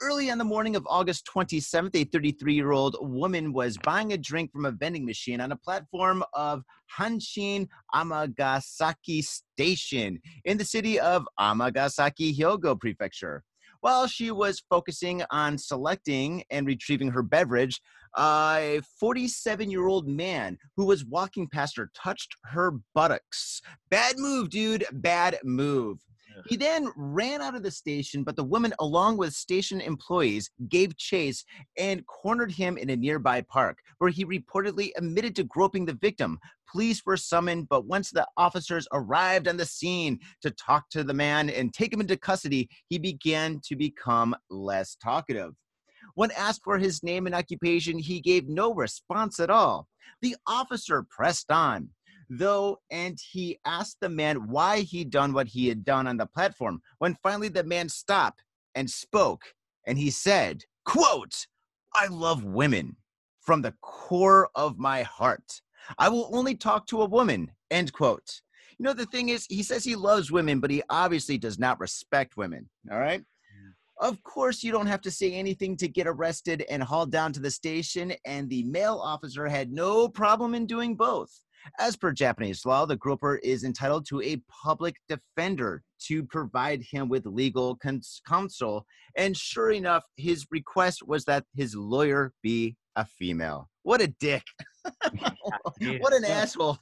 Early on the morning of August 27th, a 33 year old woman was buying a drink from a vending machine on a platform of Hanshin Amagasaki Station in the city of Amagasaki, Hyogo Prefecture. While she was focusing on selecting and retrieving her beverage, a 47 year old man who was walking past her touched her buttocks. Bad move, dude. Bad move. He then ran out of the station, but the woman, along with station employees, gave chase and cornered him in a nearby park, where he reportedly admitted to groping the victim. Police were summoned, but once the officers arrived on the scene to talk to the man and take him into custody, he began to become less talkative. When asked for his name and occupation, he gave no response at all. The officer pressed on though, and he asked the man why he'd done what he had done on the platform. When finally the man stopped and spoke, and he said, quote, I love women from the core of my heart. I will only talk to a woman, end quote. You know, the thing is, he says he loves women, but he obviously does not respect women. All right. Of course, you don't have to say anything to get arrested and hauled down to the station, and the male officer had no problem in doing both. As per Japanese law, the groper is entitled to a public defender to provide him with legal cons- counsel. And sure enough, his request was that his lawyer be a female. What a dick. what an asshole.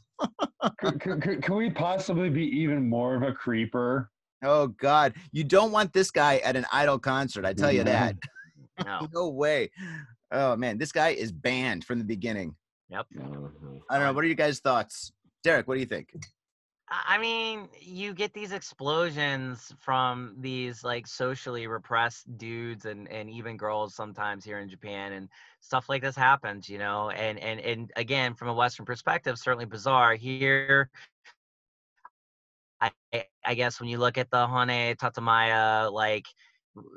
could we possibly be even more of a creeper? Oh, God. You don't want this guy at an idol concert. I tell you that. No. No way. Oh, man. This guy is banned from the beginning. Yep. Mm-hmm. I don't know. What are you guys' thoughts? Derek, what do you think? I I mean, you get these explosions from these like socially repressed dudes and and even girls sometimes here in Japan and stuff like this happens, you know. And and and again, from a Western perspective, certainly bizarre here. I I- I guess when you look at the Honne Tatemae like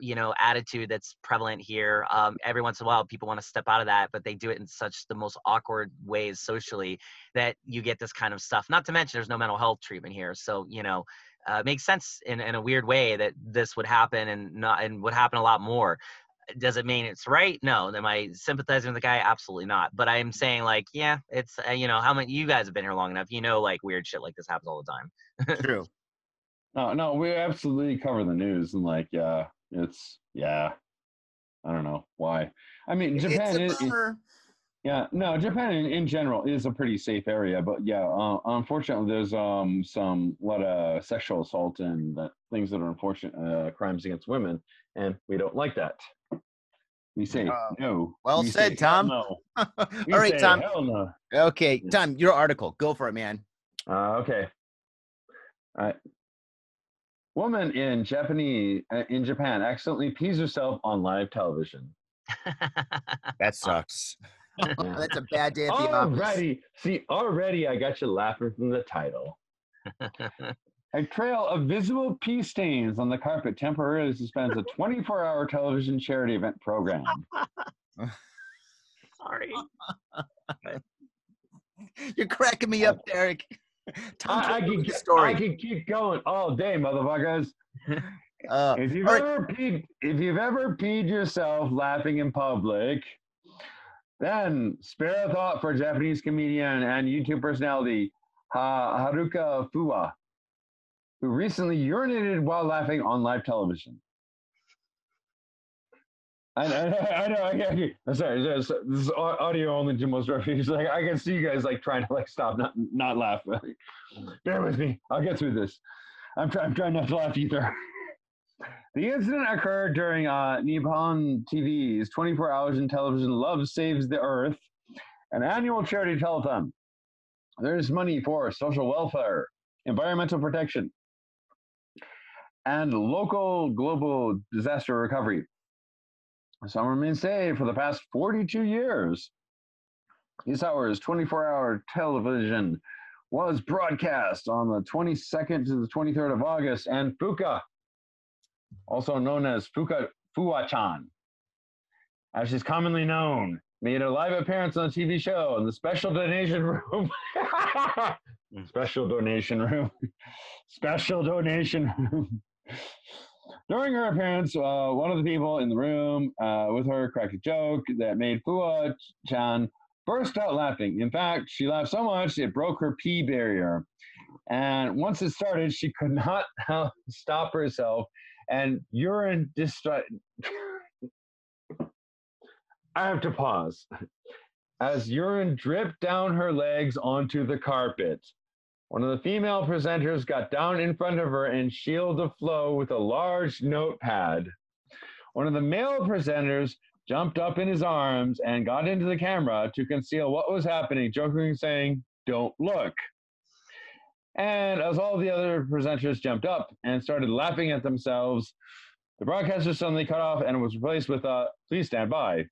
you know attitude that's prevalent here um, every once in a while people want to step out of that but they do it in such the most awkward ways socially that you get this kind of stuff. Not to mention, there's no mental health treatment here, so you know, uh, it makes sense in, in a weird way that this would happen and not and would happen a lot more. Does it mean it's right? No. Am I sympathizing with the guy? Absolutely not. But I am saying like, yeah, it's uh, you know, how many you guys have been here long enough? You know, like weird shit like this happens all the time. True. No, no, we absolutely cover the news and like, yeah, it's yeah. I don't know why. I mean, Japan is yeah, no, Japan in, in general is a pretty safe area, but yeah, uh, unfortunately, there's um some lot of sexual assault and that, things that are unfortunate uh, crimes against women, and we don't like that. We say Uh, no. well We said, Tom. No. We All right, Tom. No. Okay, Tom, your article. Go for it, man. Uh, okay. All right. Woman in Japanese uh, in Japan accidentally pees herself on live television. That sucks. Yeah. That's a bad day at the office. Already, see, already I got you laughing from the title. A trail of visible pee stains on the carpet temporarily suspends a 24 hour television charity event program. Sorry. You're cracking me up, Derek. I, I, can, the I story. can keep going all day, motherfuckers. Uh, If you've all right. ever peed, if you've ever peed yourself laughing in public, then spare a thought for Japanese comedian and YouTube personality ha- Haruka Fuwa, who recently urinated while laughing on live television. I know, I know. I know I'm sorry. This is audio only to most refugees. Like I can see you guys like trying to like stop, not not laugh. Bear with me. I'll get through this. I'm trying. I'm trying not to laugh either. The incident occurred during uh, Nippon TV's 24 Hours in Television Love Saves the Earth, an annual charity telethon. There's money for social welfare, environmental protection, and local global disaster recovery. Summer mainstay for the past 42 years. This hour's 24 hour television was broadcast on the 22nd to the 23rd of August, and Fuka, also known as Fuka Fuwa-chan, as she's commonly known, made a live appearance on the TV show in the special donation room. special donation room. special donation room. During her appearance, uh, one of the people in the room uh, with her cracked a joke that made Fuwa-chan burst out laughing. In fact, she laughed so much it broke her pee barrier. And once it started, she could not stop herself, and urine distra- I have to pause. As urine dripped down her legs onto the carpet. One of the female presenters got down in front of her and shielded the flow with a large notepad. One of the male presenters jumped up in his arms and got into the camera to conceal what was happening, jokingly saying, Don't look. And as all the other presenters jumped up and started laughing at themselves, the broadcast was suddenly cut off and was replaced with a please stand by.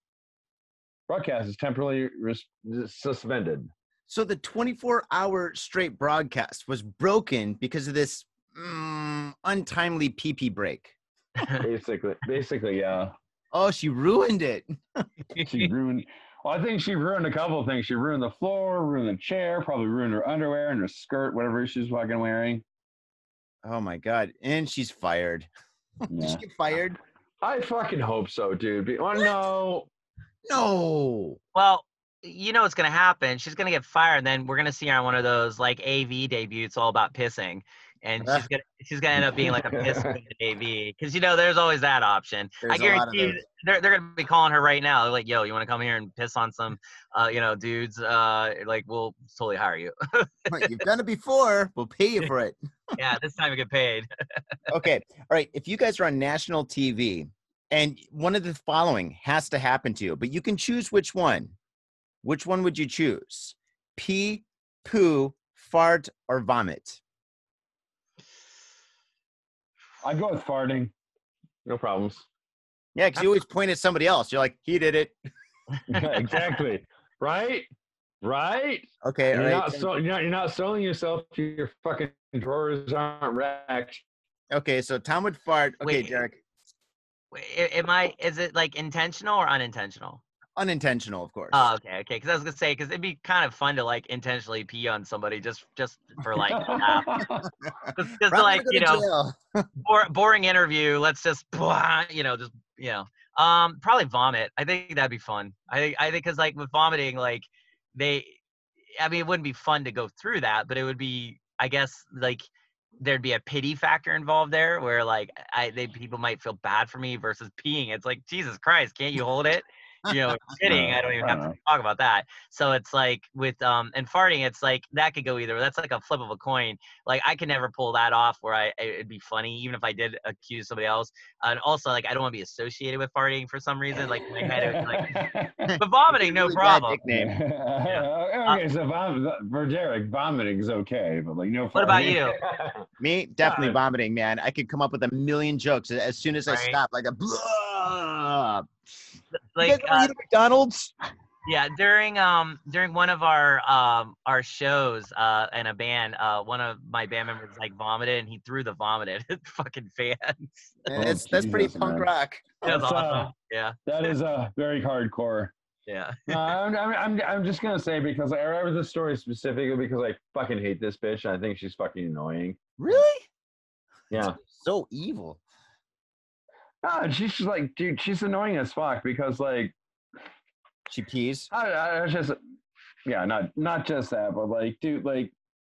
Broadcast is temporarily res- suspended. So the 24 hour straight broadcast was broken because of this mm, untimely pee pee break. Basically, basically, yeah. Oh, she ruined it. She ruined. Well, I think she ruined a couple of things. She ruined the floor, ruined the chair, probably ruined her underwear and her skirt, whatever she's fucking wearing. Oh my god! And she's fired. Did Yeah. she get fired? I fucking hope so, dude. Be- Oh no. No. Well, you know what's gonna happen. She's gonna get fired, and then we're gonna see her on one of those like AV debuts all about pissing. And she's gonna she's gonna end up being like a piss AV because you know there's always that option. I There's of guarantee you, they're they're gonna be calling her right now. They're like, "Yo, you want to come here and piss on some, uh, you know, dudes? Uh, like we'll totally hire you. You've done it before. We'll pay you for it. yeah, this time you get paid. Okay. All right. If you guys are on national TV and one of the following has to happen to you, but you can choose which one. Which one would you choose? Pee, poo, fart, or vomit? I go with farting. No problems. Yeah, because you always point at somebody else. You're like, he did it. Yeah, exactly. right? Right? Okay. You're right. not so you're not, you're not selling yourself your fucking drawers aren't racked. Okay. So Tom would fart. Okay, Wait. Derek. Wait, am I? Is it like intentional or unintentional? Unintentional, of course. Oh, okay, okay. Because I was gonna say, because it'd be kind of fun to like intentionally pee on somebody just just for like laugh. Just, just I'm like you know, bore, boring interview. Let's just you know just you know um probably vomit. I think that'd be fun. I think I think because like with vomiting, like they, I mean, it wouldn't be fun to go through that, but it would be, I guess, like there'd be a pity factor involved there where like I they people might feel bad for me versus peeing. It's like Jesus Christ, can't you hold it? You know, shitting. I don't even have to Uh-huh. talk about that. So it's like with um and farting, it's like that could go either. way. That's like a flip of a coin. Like I could never pull that off where I it'd be funny even if I did accuse somebody else. And also like I don't want to be associated with farting for some reason. Like my head, was like but vomiting, no Really bad problem. nickname. okay, so vom- for Derek, vomiting is okay, but like no. Problem. What about you? Me, definitely God. vomiting, man. I could come up with a million jokes as soon as I stop, like a blah. You Like guys uh, McDonald's? Yeah, during um during one of our um our shows uh in a band, uh one of my band members like vomited and he threw the vomit at his fucking fans. And it's, that's pretty Jesus, punk man. rock. That was That's, uh, awesome. Yeah, That is uh, very hardcore. yeah. No, I'm, I'm, I'm, I'm just gonna say because I remember this story specifically because I fucking hate this bitch. And I think she's fucking annoying. Really? Yeah. So evil. No, she's just like, dude, she's annoying as fuck because like, She pees. I, I was just, yeah, not not just that, but like, dude, like,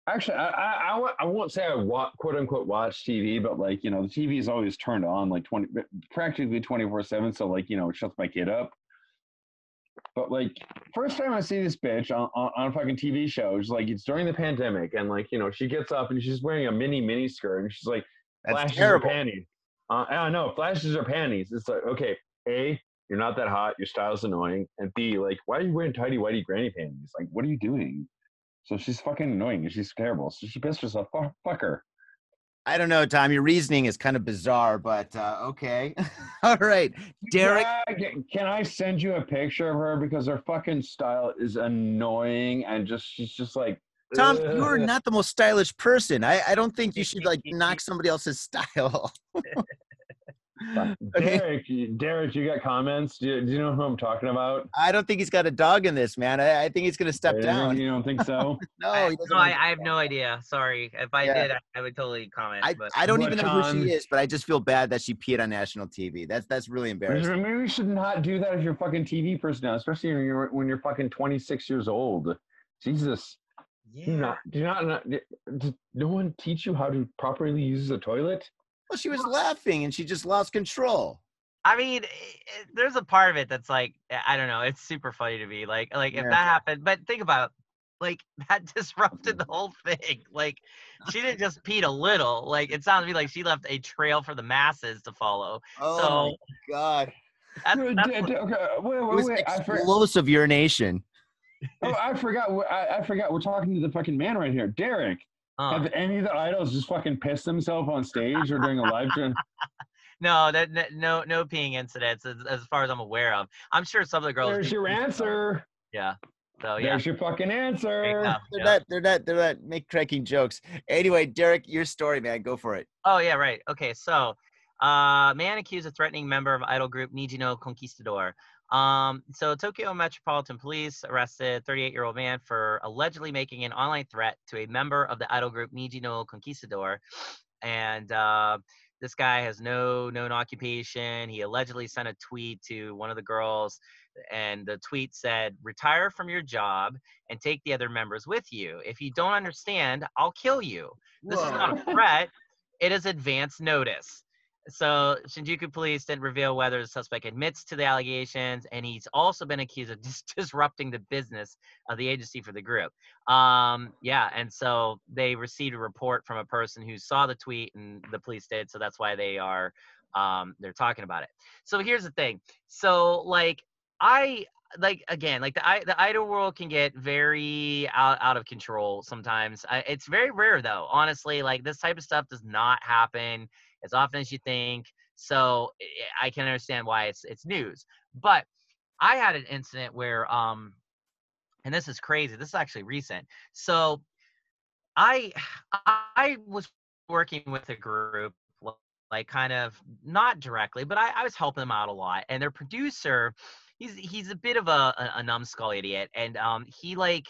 actually, I I, I, won't- say I wa- quote unquote watch TV, but like, you know, the TV is always turned on like twenty, practically twenty four seven. So like, you know, it shuts my kid up. But like, first time I see this bitch on, on, on a fucking TV show, it's like it's during the pandemic, and like, you know, she gets up and she's wearing a mini mini skirt, and she's like, That's terrible. her panties. Uh, I know, flashes her panties. It's like, okay, A, you're not that hot, your style's annoying, and B, like, why are you wearing tidy whitey granny panties? Like, what are you doing? So she's fucking annoying and she's terrible. So she pissed herself. Fuck, fuck her. I don't know, Tom. Your reasoning is kind of bizarre, but uh, okay. All right, Derek. Yeah, can I send you a picture of her because her fucking style is annoying and just she's just like Tom, you are not the most stylish person. I, I don't think you should like knock somebody else's style. okay. Derek, you- Derek, you got comments? Do you, do you know who I'm talking about? I don't think he's got a dog in this, man. I, I think he's gonna step You- down. You don't think so? No, I, no, I, I have no idea. Sorry. If I Yeah. did, I, I would totally comment. I, but I don't What, even know who she is, but I just feel bad that she peed on national TV. That's that's really embarrassing. Maybe we should not do that as you're fucking TV person especially when you're when you're fucking 26 years old. Jesus, do you yeah. not do you not, not did no one teach you how to properly use the toilet? Well, she was laughing and she just lost control. I mean, i- i- there's a part of it that's like I- I don't know. It's super funny to me. Like like if Yeah. that happened, but think about it, like that disrupted the whole thing. Like she didn't just pee a little. Like it sounds to me like she left a trail for the masses to follow. Oh So my god! that's, that's d- what- okay, wait, It wait, was wait. Explosive urination. Oh, I forgot. I, I forgot. We're talking to the fucking man right here, Derek. uh, Have any of the idols just fucking pissed themselves on stage or during a live stream? no, that that- no no peeing incidents as, as far as I'm aware of. I'm sure some of the girls. There's your pee some. answer. Yeah. So yeah. There's your fucking answer. go, They're yeah. not. They're not. They're not. Make cracking jokes. Anyway, Derek, your story, man. Go for it. Oh yeah, right. Okay, so uh man accused of threatening member of idol group Nijino Conquistador. Um, so Tokyo Metropolitan Police arrested 38-year-old man for allegedly making an online threat to a member of the idol group Nijino Conquistador. And uh this guy has no known occupation. He allegedly sent a tweet to one of the girls, and the tweet said, Retire from your job and take the other members with you. If you don't understand, I'll kill you. This is not a threat, it is advance notice. So Shinjuku police didn't reveal whether the suspect admits to the allegations, and he's also been accused of dis- disrupting the business of the agency for the group. Um, yeah, and so they received a report from a person who saw the tweet, and the police did. So that's why they are um, they're talking about it. So here's the thing. So like I like again like the the idol world can get very out, out of control sometimes I, it's very rare though honestly like this type of stuff does not happen as often as you think. So i I can understand why it's it's news. But i had an incident where um and this is crazy this is actually recent. So i i was working with a group like kind of not directly but i, I was helping them out a lot. And their producer he's he's a bit of a, a, a numbskull idiot. And um he like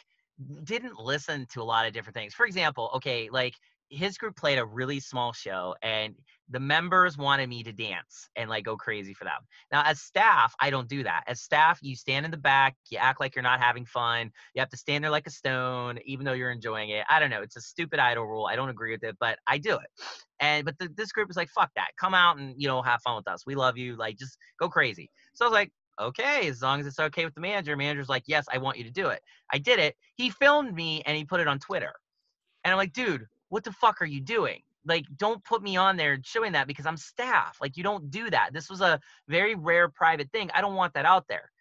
didn't listen to a lot of different things. For example okay like his group played a really small show and the members wanted me to dance and like go crazy for them now as staff i don't do that as staff you stand in the back you act like you're not having fun you have to stand there like a stone even though you're enjoying it i don't know it's a stupid idol rule i don't agree with it but i do it and but the, this group is like fuck that come out and you know have fun with us we love you like just go crazy so i was like okay, as long as it's okay with the manager. Manager's like, yes, I want you to do it. I did it. He filmed me and he put it on Twitter. And I'm like, dude, what the fuck are you doing? Like, don't put me on there showing that because I'm staff. Like, you don't do that. This was a very rare private thing. I don't want that out there.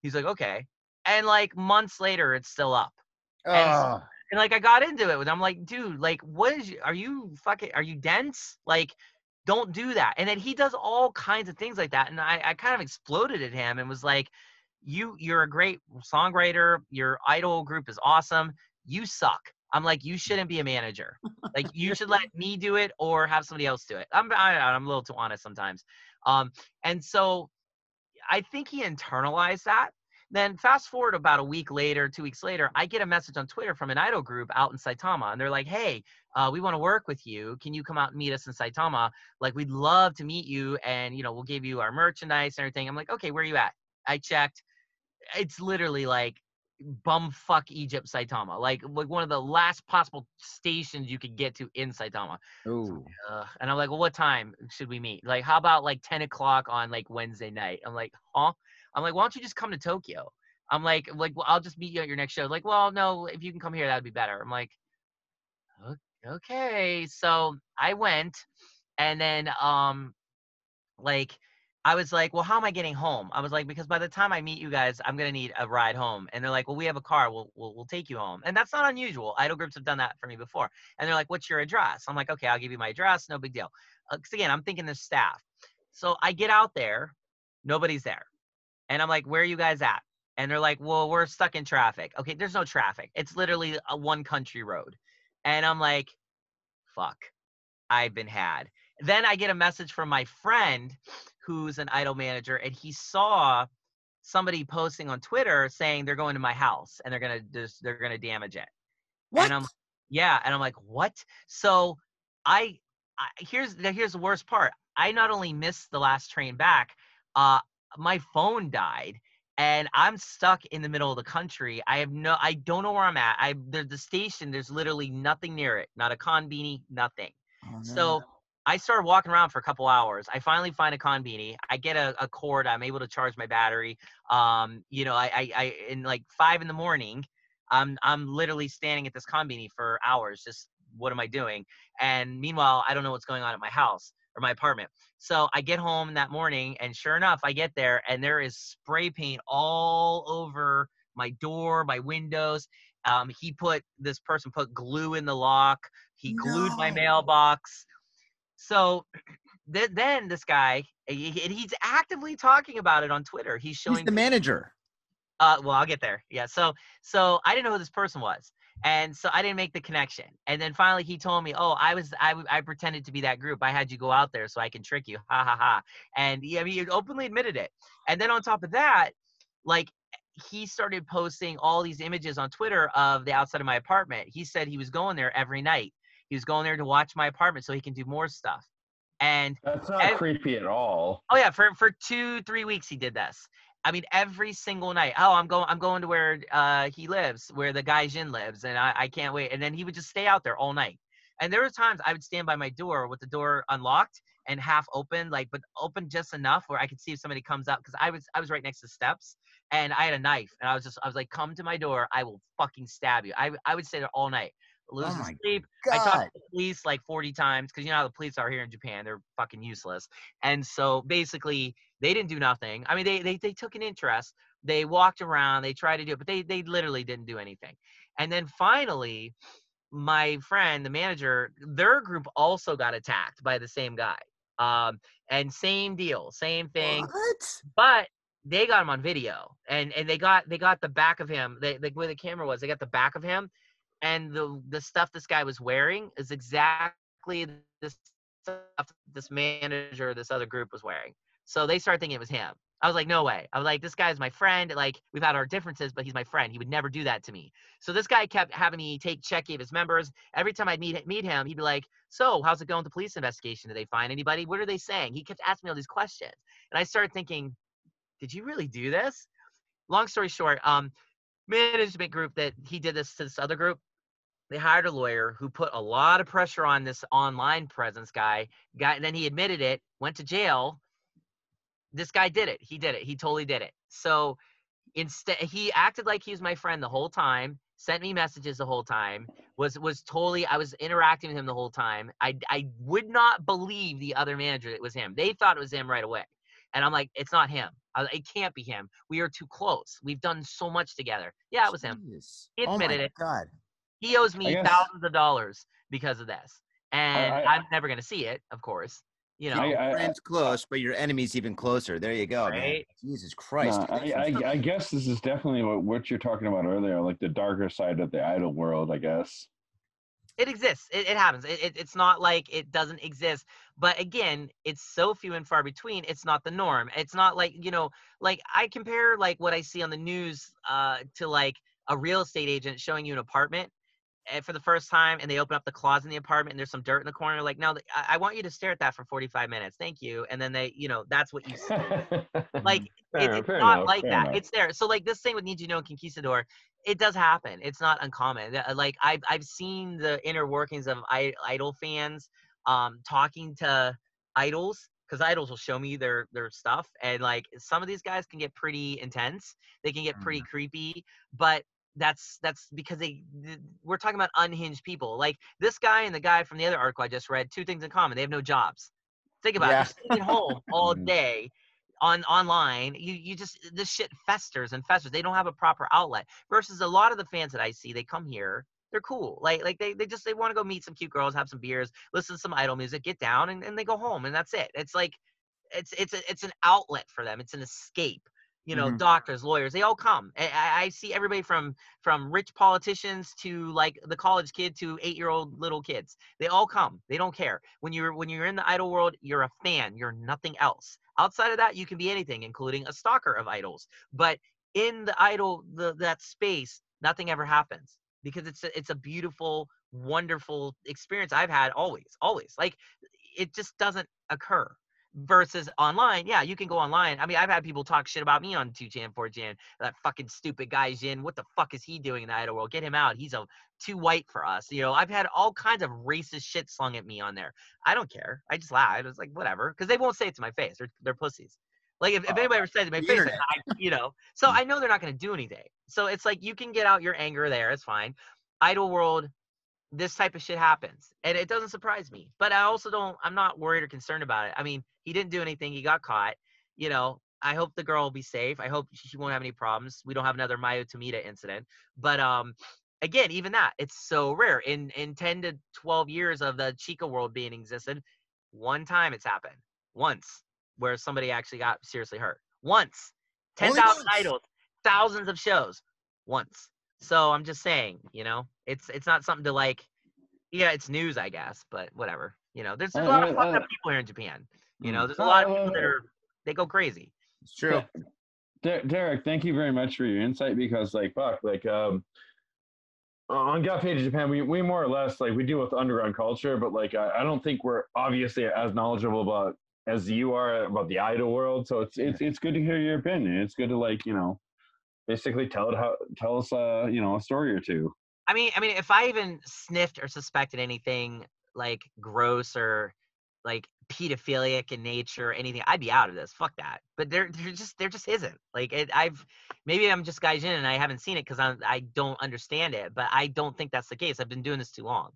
He's like, okay. And like months later, it's still up. And, and like I got into it and I'm like, dude, like what is you are you fucking are you dense? Like don't do that. And then he does all kinds of things like that. And I, I kind of exploded at him and was like, you you're a great songwriter. Your idol group is awesome. You suck. I'm like, you shouldn't be a manager. Like, you should let me do it or have somebody else do it. I'm I, I'm a little too honest sometimes. Um, and so I think he internalized that. Then fast forward about a week later, two weeks later, I get a message on Twitter from an idol group out in Saitama, and they're like, "Hey, uh, we want to work with you. Can you come out and meet us in Saitama? Like, we'd love to meet you, and you know, we'll give you our merchandise and everything." I'm like, "Okay, where are you at?" I checked. It's literally like bumfuck Egypt Saitama, like like one of the last possible stations you could get to in Saitama. Ooh. Uh, and I'm like, well, what time should we meet? Like, how about like 10 o'clock on like Wednesday night? I'm like, huh? I'm like, why don't you just come to Tokyo? I'm like, like, well, I'll just meet you at your next show. Like, well, no, if you can come here, that'd be better. I'm like, okay. So I went, and then um, like, I was like, well, how am I getting home? I was like, because by the time I meet you guys, I'm gonna need a ride home. And they're like, well, we have a car. We'll we'll, we'll take you home. And that's not unusual. Idol groups have done that for me before. And they're like, what's your address? I'm like, okay, I'll give you my address. No big deal. Uh, because again, I'm thinking the staff. So I get out there, nobody's there. And I'm like, where are you guys at? And they're like, well, we're stuck in traffic. Okay, there's no traffic. It's literally a one country road. And I'm like, fuck, I've been had. Then I get a message from my friend who's an idol manager, and he saw somebody posting on Twitter saying they're going to my house and they're gonna just they're gonna damage it. What? And I'm yeah, and I'm like, what? So I, I here's the here's the worst part. I not only missed the last train back, uh, my phone died, and I'm stuck in the middle of the country. I have no, I don't know where I'm at. I there's the station. There's literally nothing near it. Not a conbini, nothing. Oh, So I started walking around for a couple hours. I finally find a conbini. I get a, a cord. I'm able to charge my battery. Um, you know, I, I, I in like five in the morning, I'm I'm literally standing at this conbini for hours. Just what am I doing? And meanwhile, I don't know what's going on at my house or my apartment. So I get home that morning, and sure enough, I get there, and there is spray paint all over my door, my windows. Um, he put this person put glue in the lock. He glued my mailbox. So th- then this guy, he- he's actively talking about it on Twitter. He's He's showing the manager. uh, well, I'll get there. Yeah. So, so I didn't know who this person was, and so I didn't make the connection. And then finally, he told me, "Oh, I was—I pretended to be that group. I had you go out there so I can trick you." Ha ha ha. And yeah, I mean, he openly admitted it. And then on top of that, like he started posting all these images on Twitter of the outside of my apartment. He said he was going there every night. He was going there to watch my apartment so he can do more stuff. And That's not creepy at all. Oh yeah, for for two three weeks he did this. I mean, every single night. Oh, I'm going. I'm going to where uh, he lives, where the gaijin lives, and I, I can't wait. And then he would just stay out there all night. And there were times I would stand by my door with the door unlocked and half open, like but open just enough where I could see if somebody comes out because I was I was right next to steps and I had a knife and I was just I was like, come to my door, I will fucking stab you. I I would stay there all night, losing Oh my sleep. I talked to the police like 40 times because you know how the police are here in Japan. They're fucking useless. And so basically, they didn't do nothing. I mean, they, they, they took an interest. They walked around. They tried to do it, but they, they literally didn't do anything. And then finally, my friend, the manager, their group also got attacked by the same guy. Um, and same deal, same thing What? but they got him on video and and they got they got the back of him they, the where the camera was they got the back of him and the the stuff this guy was wearing is exactly the stuff this manager this other group was wearing. So they started thinking it was him. I was like no way. I was like this guy's my friend. Like we've had our differences but he's my friend. He would never do that to me. So this guy kept having me take check of his members. Every time i'd meet meet him he'd be like so how's it going with the police investigation? Did they find anybody? What are they saying? He kept asking me all these questions. And i started thinking did you really do this? Long story short, um, management group that he did this to this other group, they hired a lawyer who put a lot of pressure on this online presence guy. Guy, and then he admitted it, went to jail. This guy did it. He did it. He totally did it. So instead, he acted like he was my friend the whole time. Sent me messages the whole time. Was was totally. I was interacting with him the whole time. I I would not believe the other manager it was him. They thought it was him right away. And I'm like, it's not him. It can't be him. We are too close. We've done so much together. Yeah, it was him. He oh my admitted it. God. He owes me thousands of dollars because of this. And I- I'm never going to see it, of course. You know, I- I- Friends close, but your enemy's even closer. There you go, man. Jesus Christ. No, I, I, I guess this is definitely what, what you're talking about earlier, like the darker side of the idol world, I guess. it exists. It, it happens. It, it, it's not like it doesn't exist. But again, it's so few and far between. It's not the norm. It's not like you know, like I compare like what I see on the news uh, to like a real estate agent showing you an apartment for the first time, and they open up the closet in the apartment, and there's some dirt in the corner. Like, no, I, I want you to stare at that for 45 minutes. Thank you. And then they, you know, that's what you see. like it, it's fair not enough, like that. enough. It's there. So like this thing with Nijino and Conquistador, it does happen. It's not uncommon. Uh, Like I've I've seen the inner workings of I, idol fans um talking to idols because idols will show me their their stuff and like some of these guys can get pretty intense. They can get pretty creepy, but that's that's because they we're talking about unhinged people. Like this guy and the guy from the other article I just read, two things in common. They have no jobs. Think about Yeah. it. They're sitting at home all Mhm. day on online. You you just this shit festers and festers. They don't have a proper outlet. Versus a lot of the fans that I see, they come here. They're cool. Like like they, they just they want to go meet some cute girls, have some beers, listen to some idol music, get down, and, and they go home, and that's it. It's like it's it's a, it's an outlet for them. It's an escape. You know, Mhm. doctors, lawyers, they all come. I, I I see everybody from from rich politicians to like the college kid to eight year old little kids. They all come. They don't care. When you're when you're in the idol world, you're a fan. You're nothing else. Outside of that, you can be anything, including a stalker of idols. But in the idol, the that space, nothing ever happens because it's a, it's a beautiful, wonderful experience I've had always, always. Like it just doesn't occur. Versus online, yeah, you can go online. I mean, I've had people talk shit about me on 2chan, 4chan. That fucking stupid gaijin. What the fuck is he doing in the idol world? Get him out. He's a too white for us. You know, I've had all kinds of racist shit slung at me on there. I don't care. I just laugh. I was like whatever, because they won't say it to my face. They're they're pussies. Like if, if anybody ever said it to my face. I, you know. So I know they're not going to do anything. So it's like you can get out your anger there. It's fine. Idol world, this type of shit happens, and it doesn't surprise me. But I also don't. I'm not worried or concerned about it. I mean, he didn't do anything. He got caught. You know. I hope the girl will be safe. I hope she won't have any problems. We don't have another Mayu Tomita incident. But um, again, even that, it's so rare. In in 10 to 12 years of the Chika world being existed, one time it's happened. Once where somebody actually got seriously hurt. Once. Only 10,000 idols, thousands of shows. Once. So I'm just saying, you know, it's it's not something to like yeah, it's news, I guess, but whatever. You know, there's, there's a Uh, lot of uh, fucked uh, up people here in Japan. You Mm. know, there's a lot of Uh, people that uh, are they go crazy. It's true. Der- Derek, thank you very much for your insight because, like, fuck, like, um, on Got Faded Japan, we, we more or less like we deal with underground culture, but like, I, I don't think we're obviously as knowledgeable about as you are about the idol world. So it's it's it's good to hear your opinion. It's good to like you know, basically tell it how tell us uh you know a story or two. I mean, I mean, if I even sniffed or suspected anything like gross or like pedophilic in nature or anything, I'd be out of this. Fuck that. But there, there just, there just isn't. Like, it, I've maybe I'm just gaijin and I haven't seen it because I I don't understand it. But I don't think that's the case. I've been doing this too long.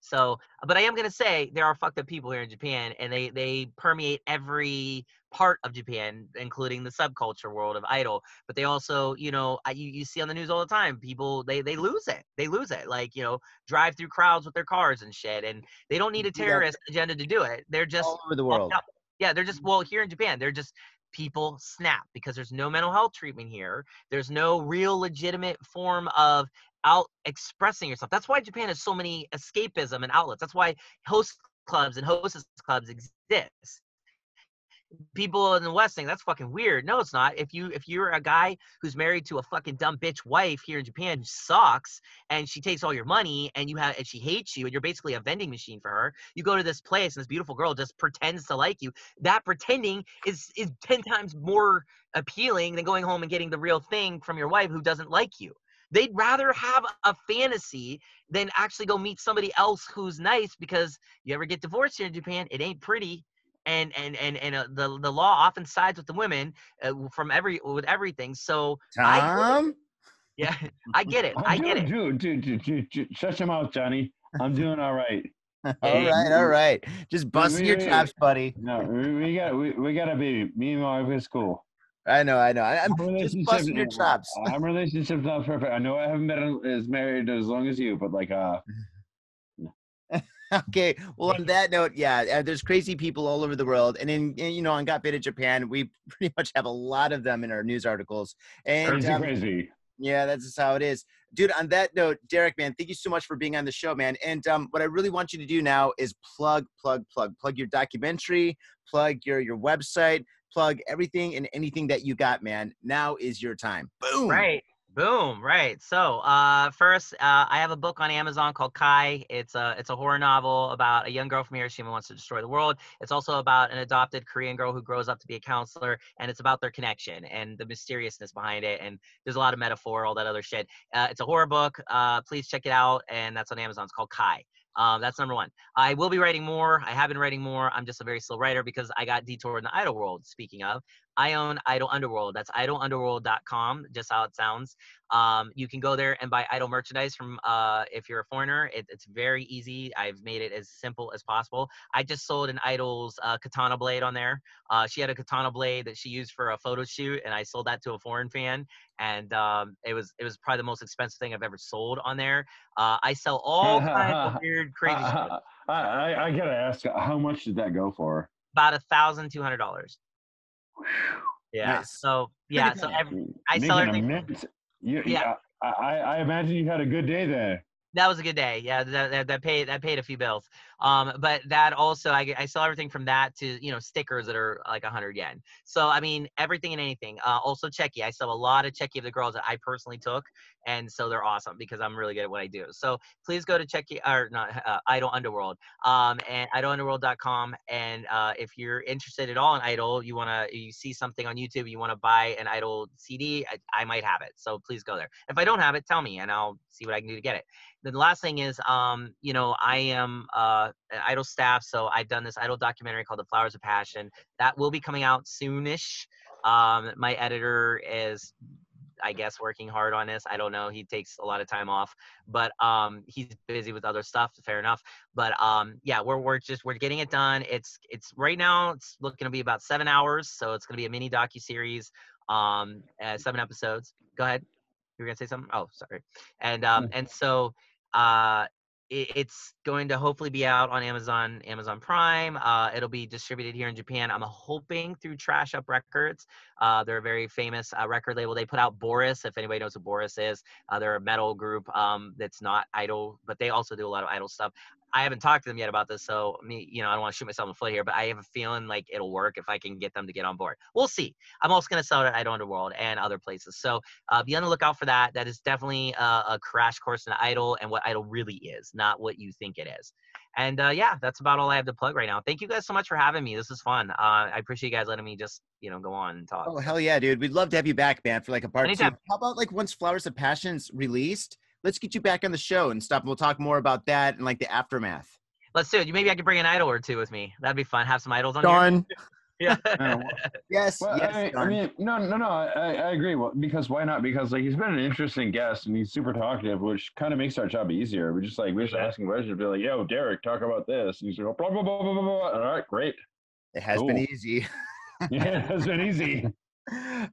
So, but I am gonna say there are fucked up people here in Japan, and they they permeate every part of Japan, including the subculture world of idol. But they also, you know, I- you, you see on the news all the time, people they they lose it. They lose it. Like you know, drive through crowds with their cars and shit, and they don't need a terrorist agenda to do it. They're just All over the world. Yeah, they're just mm-hmm. well here in Japan. They're just people snap because there's no mental health treatment here. There's no real legitimate form of out expressing yourself. That's why Japan has so many escapism and outlets. That's why host clubs and hostess clubs exist. People in the West think that's fucking weird. No, it's not. If you if you're a guy who's married to a fucking dumb bitch wife here in Japan who sucks and she takes all your money and you have and she hates you and you're basically a vending machine for her, you go to this place and this beautiful girl just pretends to like you. That pretending is is ten times more appealing than going home and getting the real thing from your wife who doesn't like you. They'd rather have a fantasy than actually go meet somebody else who's nice because you ever get divorced here in Japan, it ain't pretty. And and and and uh, the the law often sides with the women uh, from every with everything. So I Tom? yeah, I get it. I get it. Dude, dude, dude, dude, dude, shut your mouth, Johnny. I'm doing all right. all right, all right. Just busting your wait, wait. chops, buddy. No, we, we got we, we got a baby. Me and my wife is cool. I know, I know. I, I'm just busting your chops. Our relationship's not perfect. I know I haven't been as married as long as you, but like uh Okay. Well, on that note, yeah, uh, there's crazy people all over the world, and in, you know, on Got Faded Japan, we pretty much have a lot of them in our news articles. And Crazy, um, crazy. yeah, that's just how it is, dude. On that note, Derek, man, thank you so much for being on the show, man. And um, what I really want you to do now is plug, plug, plug, plug your documentary, plug your your website, plug everything and anything that you got, man. Now is your time. Boom. Right. Boom. Right. So, uh, first, uh, I have a book on Amazon called Kai. It's a it's a horror novel about a young girl from Hiroshima wants to destroy the world. It's also about an adopted Korean girl who grows up to be a counselor, and it's about their connection and the mysteriousness behind it. And there's a lot of metaphor, all that other shit. Uh, it's a horror book. Uh, please check it out, and that's on Amazon. It's called Kai. Um, that's number one. I will be writing more. I have been writing more. I'm just a very slow writer because I got detoured in the idol world. Speaking of, I own Idol Underworld. That's idolunderworld.com, just how it sounds. Um, you can go there and buy Idol merchandise from uh, if you're a foreigner. It, it's very easy. I've made it as simple as possible. I just sold an Idol's uh, katana blade on there. Uh, she had a katana blade that she used for a photo shoot, and I sold that to a foreign fan. And um, it was it was probably the most expensive thing I've ever sold on there. Uh, I sell all kinds of weird, crazy shit. I, I, I gotta ask, how much did that go for? About a thousand two hundred dollars. Yeah. Nice. So yeah. So every, I sell Making everything. You, Yeah. I, I, I imagine you had a good day there. That was a good day. Yeah, that, that, that paid that paid a few bills. Um, but that also I, I sell everything from that to you know stickers that are like a hundred yen. So I mean everything and anything. Uh, also cheki. I sell a lot of cheki of the girls that I personally took, and so they're awesome because I'm really good at what I do. So please go to cheki or not uh, Idol Underworld um, and idolunderworld.com. And uh, if you're interested at all in Idol, you wanna you see something on YouTube, you wanna buy an Idol CD, I, I might have it. So please go there. If I don't have it, tell me and I'll see what I can do to get it the last thing is um you know i am uh an idol staff so i've done this idol documentary called the flowers of passion. That will be coming out soonish. Um my editor is i guess working hard on this. I don't know. He takes a lot of time off. But um he's busy with other stuff fair enough. But um yeah we're we're just we're getting it done. It's it's right now it's looking to be about seven hours so it's going to be a mini docu series um uh, seven episodes. Go ahead. You were gonna say something? Oh sorry. And um and so uh it's going to hopefully be out on amazon amazon prime uh it'll be distributed here in japan. I'm hoping through trash up records uh they're a very famous uh, record label they put out boris if anybody knows what boris is uh, they're a metal group um that's not idol but they also do a lot of idol stuff I haven't talked to them yet about this, so me, you know, I don't want to shoot myself in the foot here, but I have a feeling like it'll work if I can get them to get on board. We'll see. I'm also going to sell it at Idol Underworld and other places, so uh, be on the lookout for that. That is definitely a, a crash course in Idol and what Idol really is, not what you think it is. And uh, yeah, that's about all I have to plug right now. Thank you guys so much for having me. This is fun. Uh, I appreciate you guys letting me just, you know, go on and talk. Oh hell yeah, dude! We'd love to have you back, man, for like a part Anytime. two. How about like once Flowers of Passion's released, let's get you back on the show and stuff. And we'll talk more about that and like the aftermath. Let's do it. Maybe I could bring an idol or two with me. That'd be fun. Have some idols on here. Done. Yeah. Uh, Yes. Well, yes. I, I mean, no, no, no. I, I agree. Well, because why not? Because like he's been an interesting guest and he's super talkative, which kind of makes our job easier. We're just like we're just ask him questions, be like, "Yo, Derek, talk about this," and he's like, "Blah blah blah blah blah." blah. All right, great. it has been easy. Yeah, it's been easy.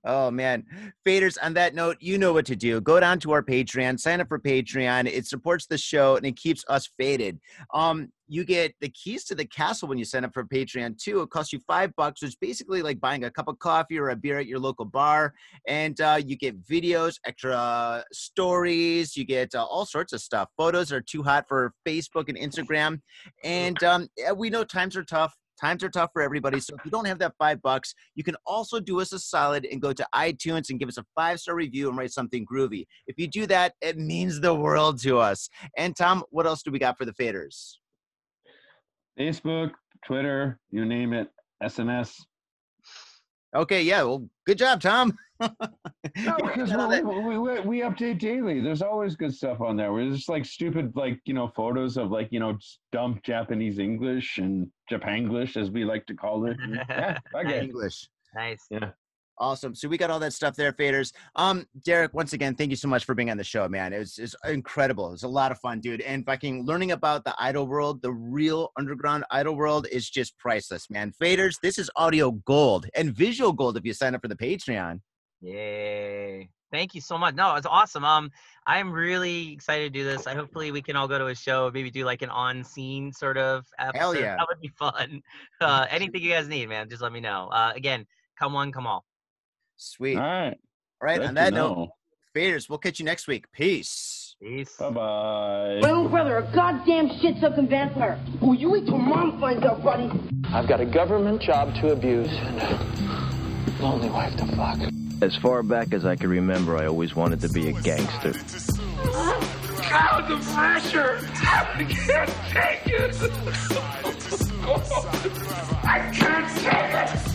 Oh man. Faders on that note you know what to do. Go down to our patreon sign up for patreon. It supports the show and it keeps us faded. Um you get the keys to the castle when you sign up for patreon too. It costs you five bucks which is basically like buying a cup of coffee or a beer at your local bar. And uh, you get videos extra stories. You get uh, all sorts of stuff. Photos are too hot for facebook and instagram. And um, we know times are tough times are tough for everybody so if you don't have that five bucks you can also do us a solid and go to iTunes and give us a five star review and write something groovy. If you do that, it means the world to us. And Tom, what else do we got for the faders? Facebook, Twitter, you name it, SNS. Okay, yeah, well, good job, Tom. No, because we, we, we, we update daily. There's always good stuff on there. We're just like stupid, like you know, photos of like you know, just dumb Japanese English and Japanglish, as we like to call it. Yeah, okay. English. nice. Awesome. So we got all that stuff there, faders. Um, Derek, once again, thank you so much for being on the show, man. It was, it was incredible. It was a lot of fun, dude. And fucking learning about the idol world, the real underground idol world, is just priceless, man. Faders, this is audio gold and visual gold if you sign up for the Patreon. Yay. Thank you so much. No, it's awesome. Um, I'm really excited to do this. I hopefully we can all go to a show, maybe do like an on-scene sort of episode. Hell yeah. That would be fun. Uh, anything you guys need, man, just let me know. Uh, again, come one, come all. Sweet. All All right. right. Good On to that note, know. faders, we'll catch you next week. Peace. Peace. Bye bye. My own brother, a goddamn shit-sucking vampire. Who you wait till mom finds out, buddy. I've got a government job to abuse and a lonely wife to fuck. As far back as I can remember, I always wanted to be a gangster. God, the pressure! I can't take it! I can't take it!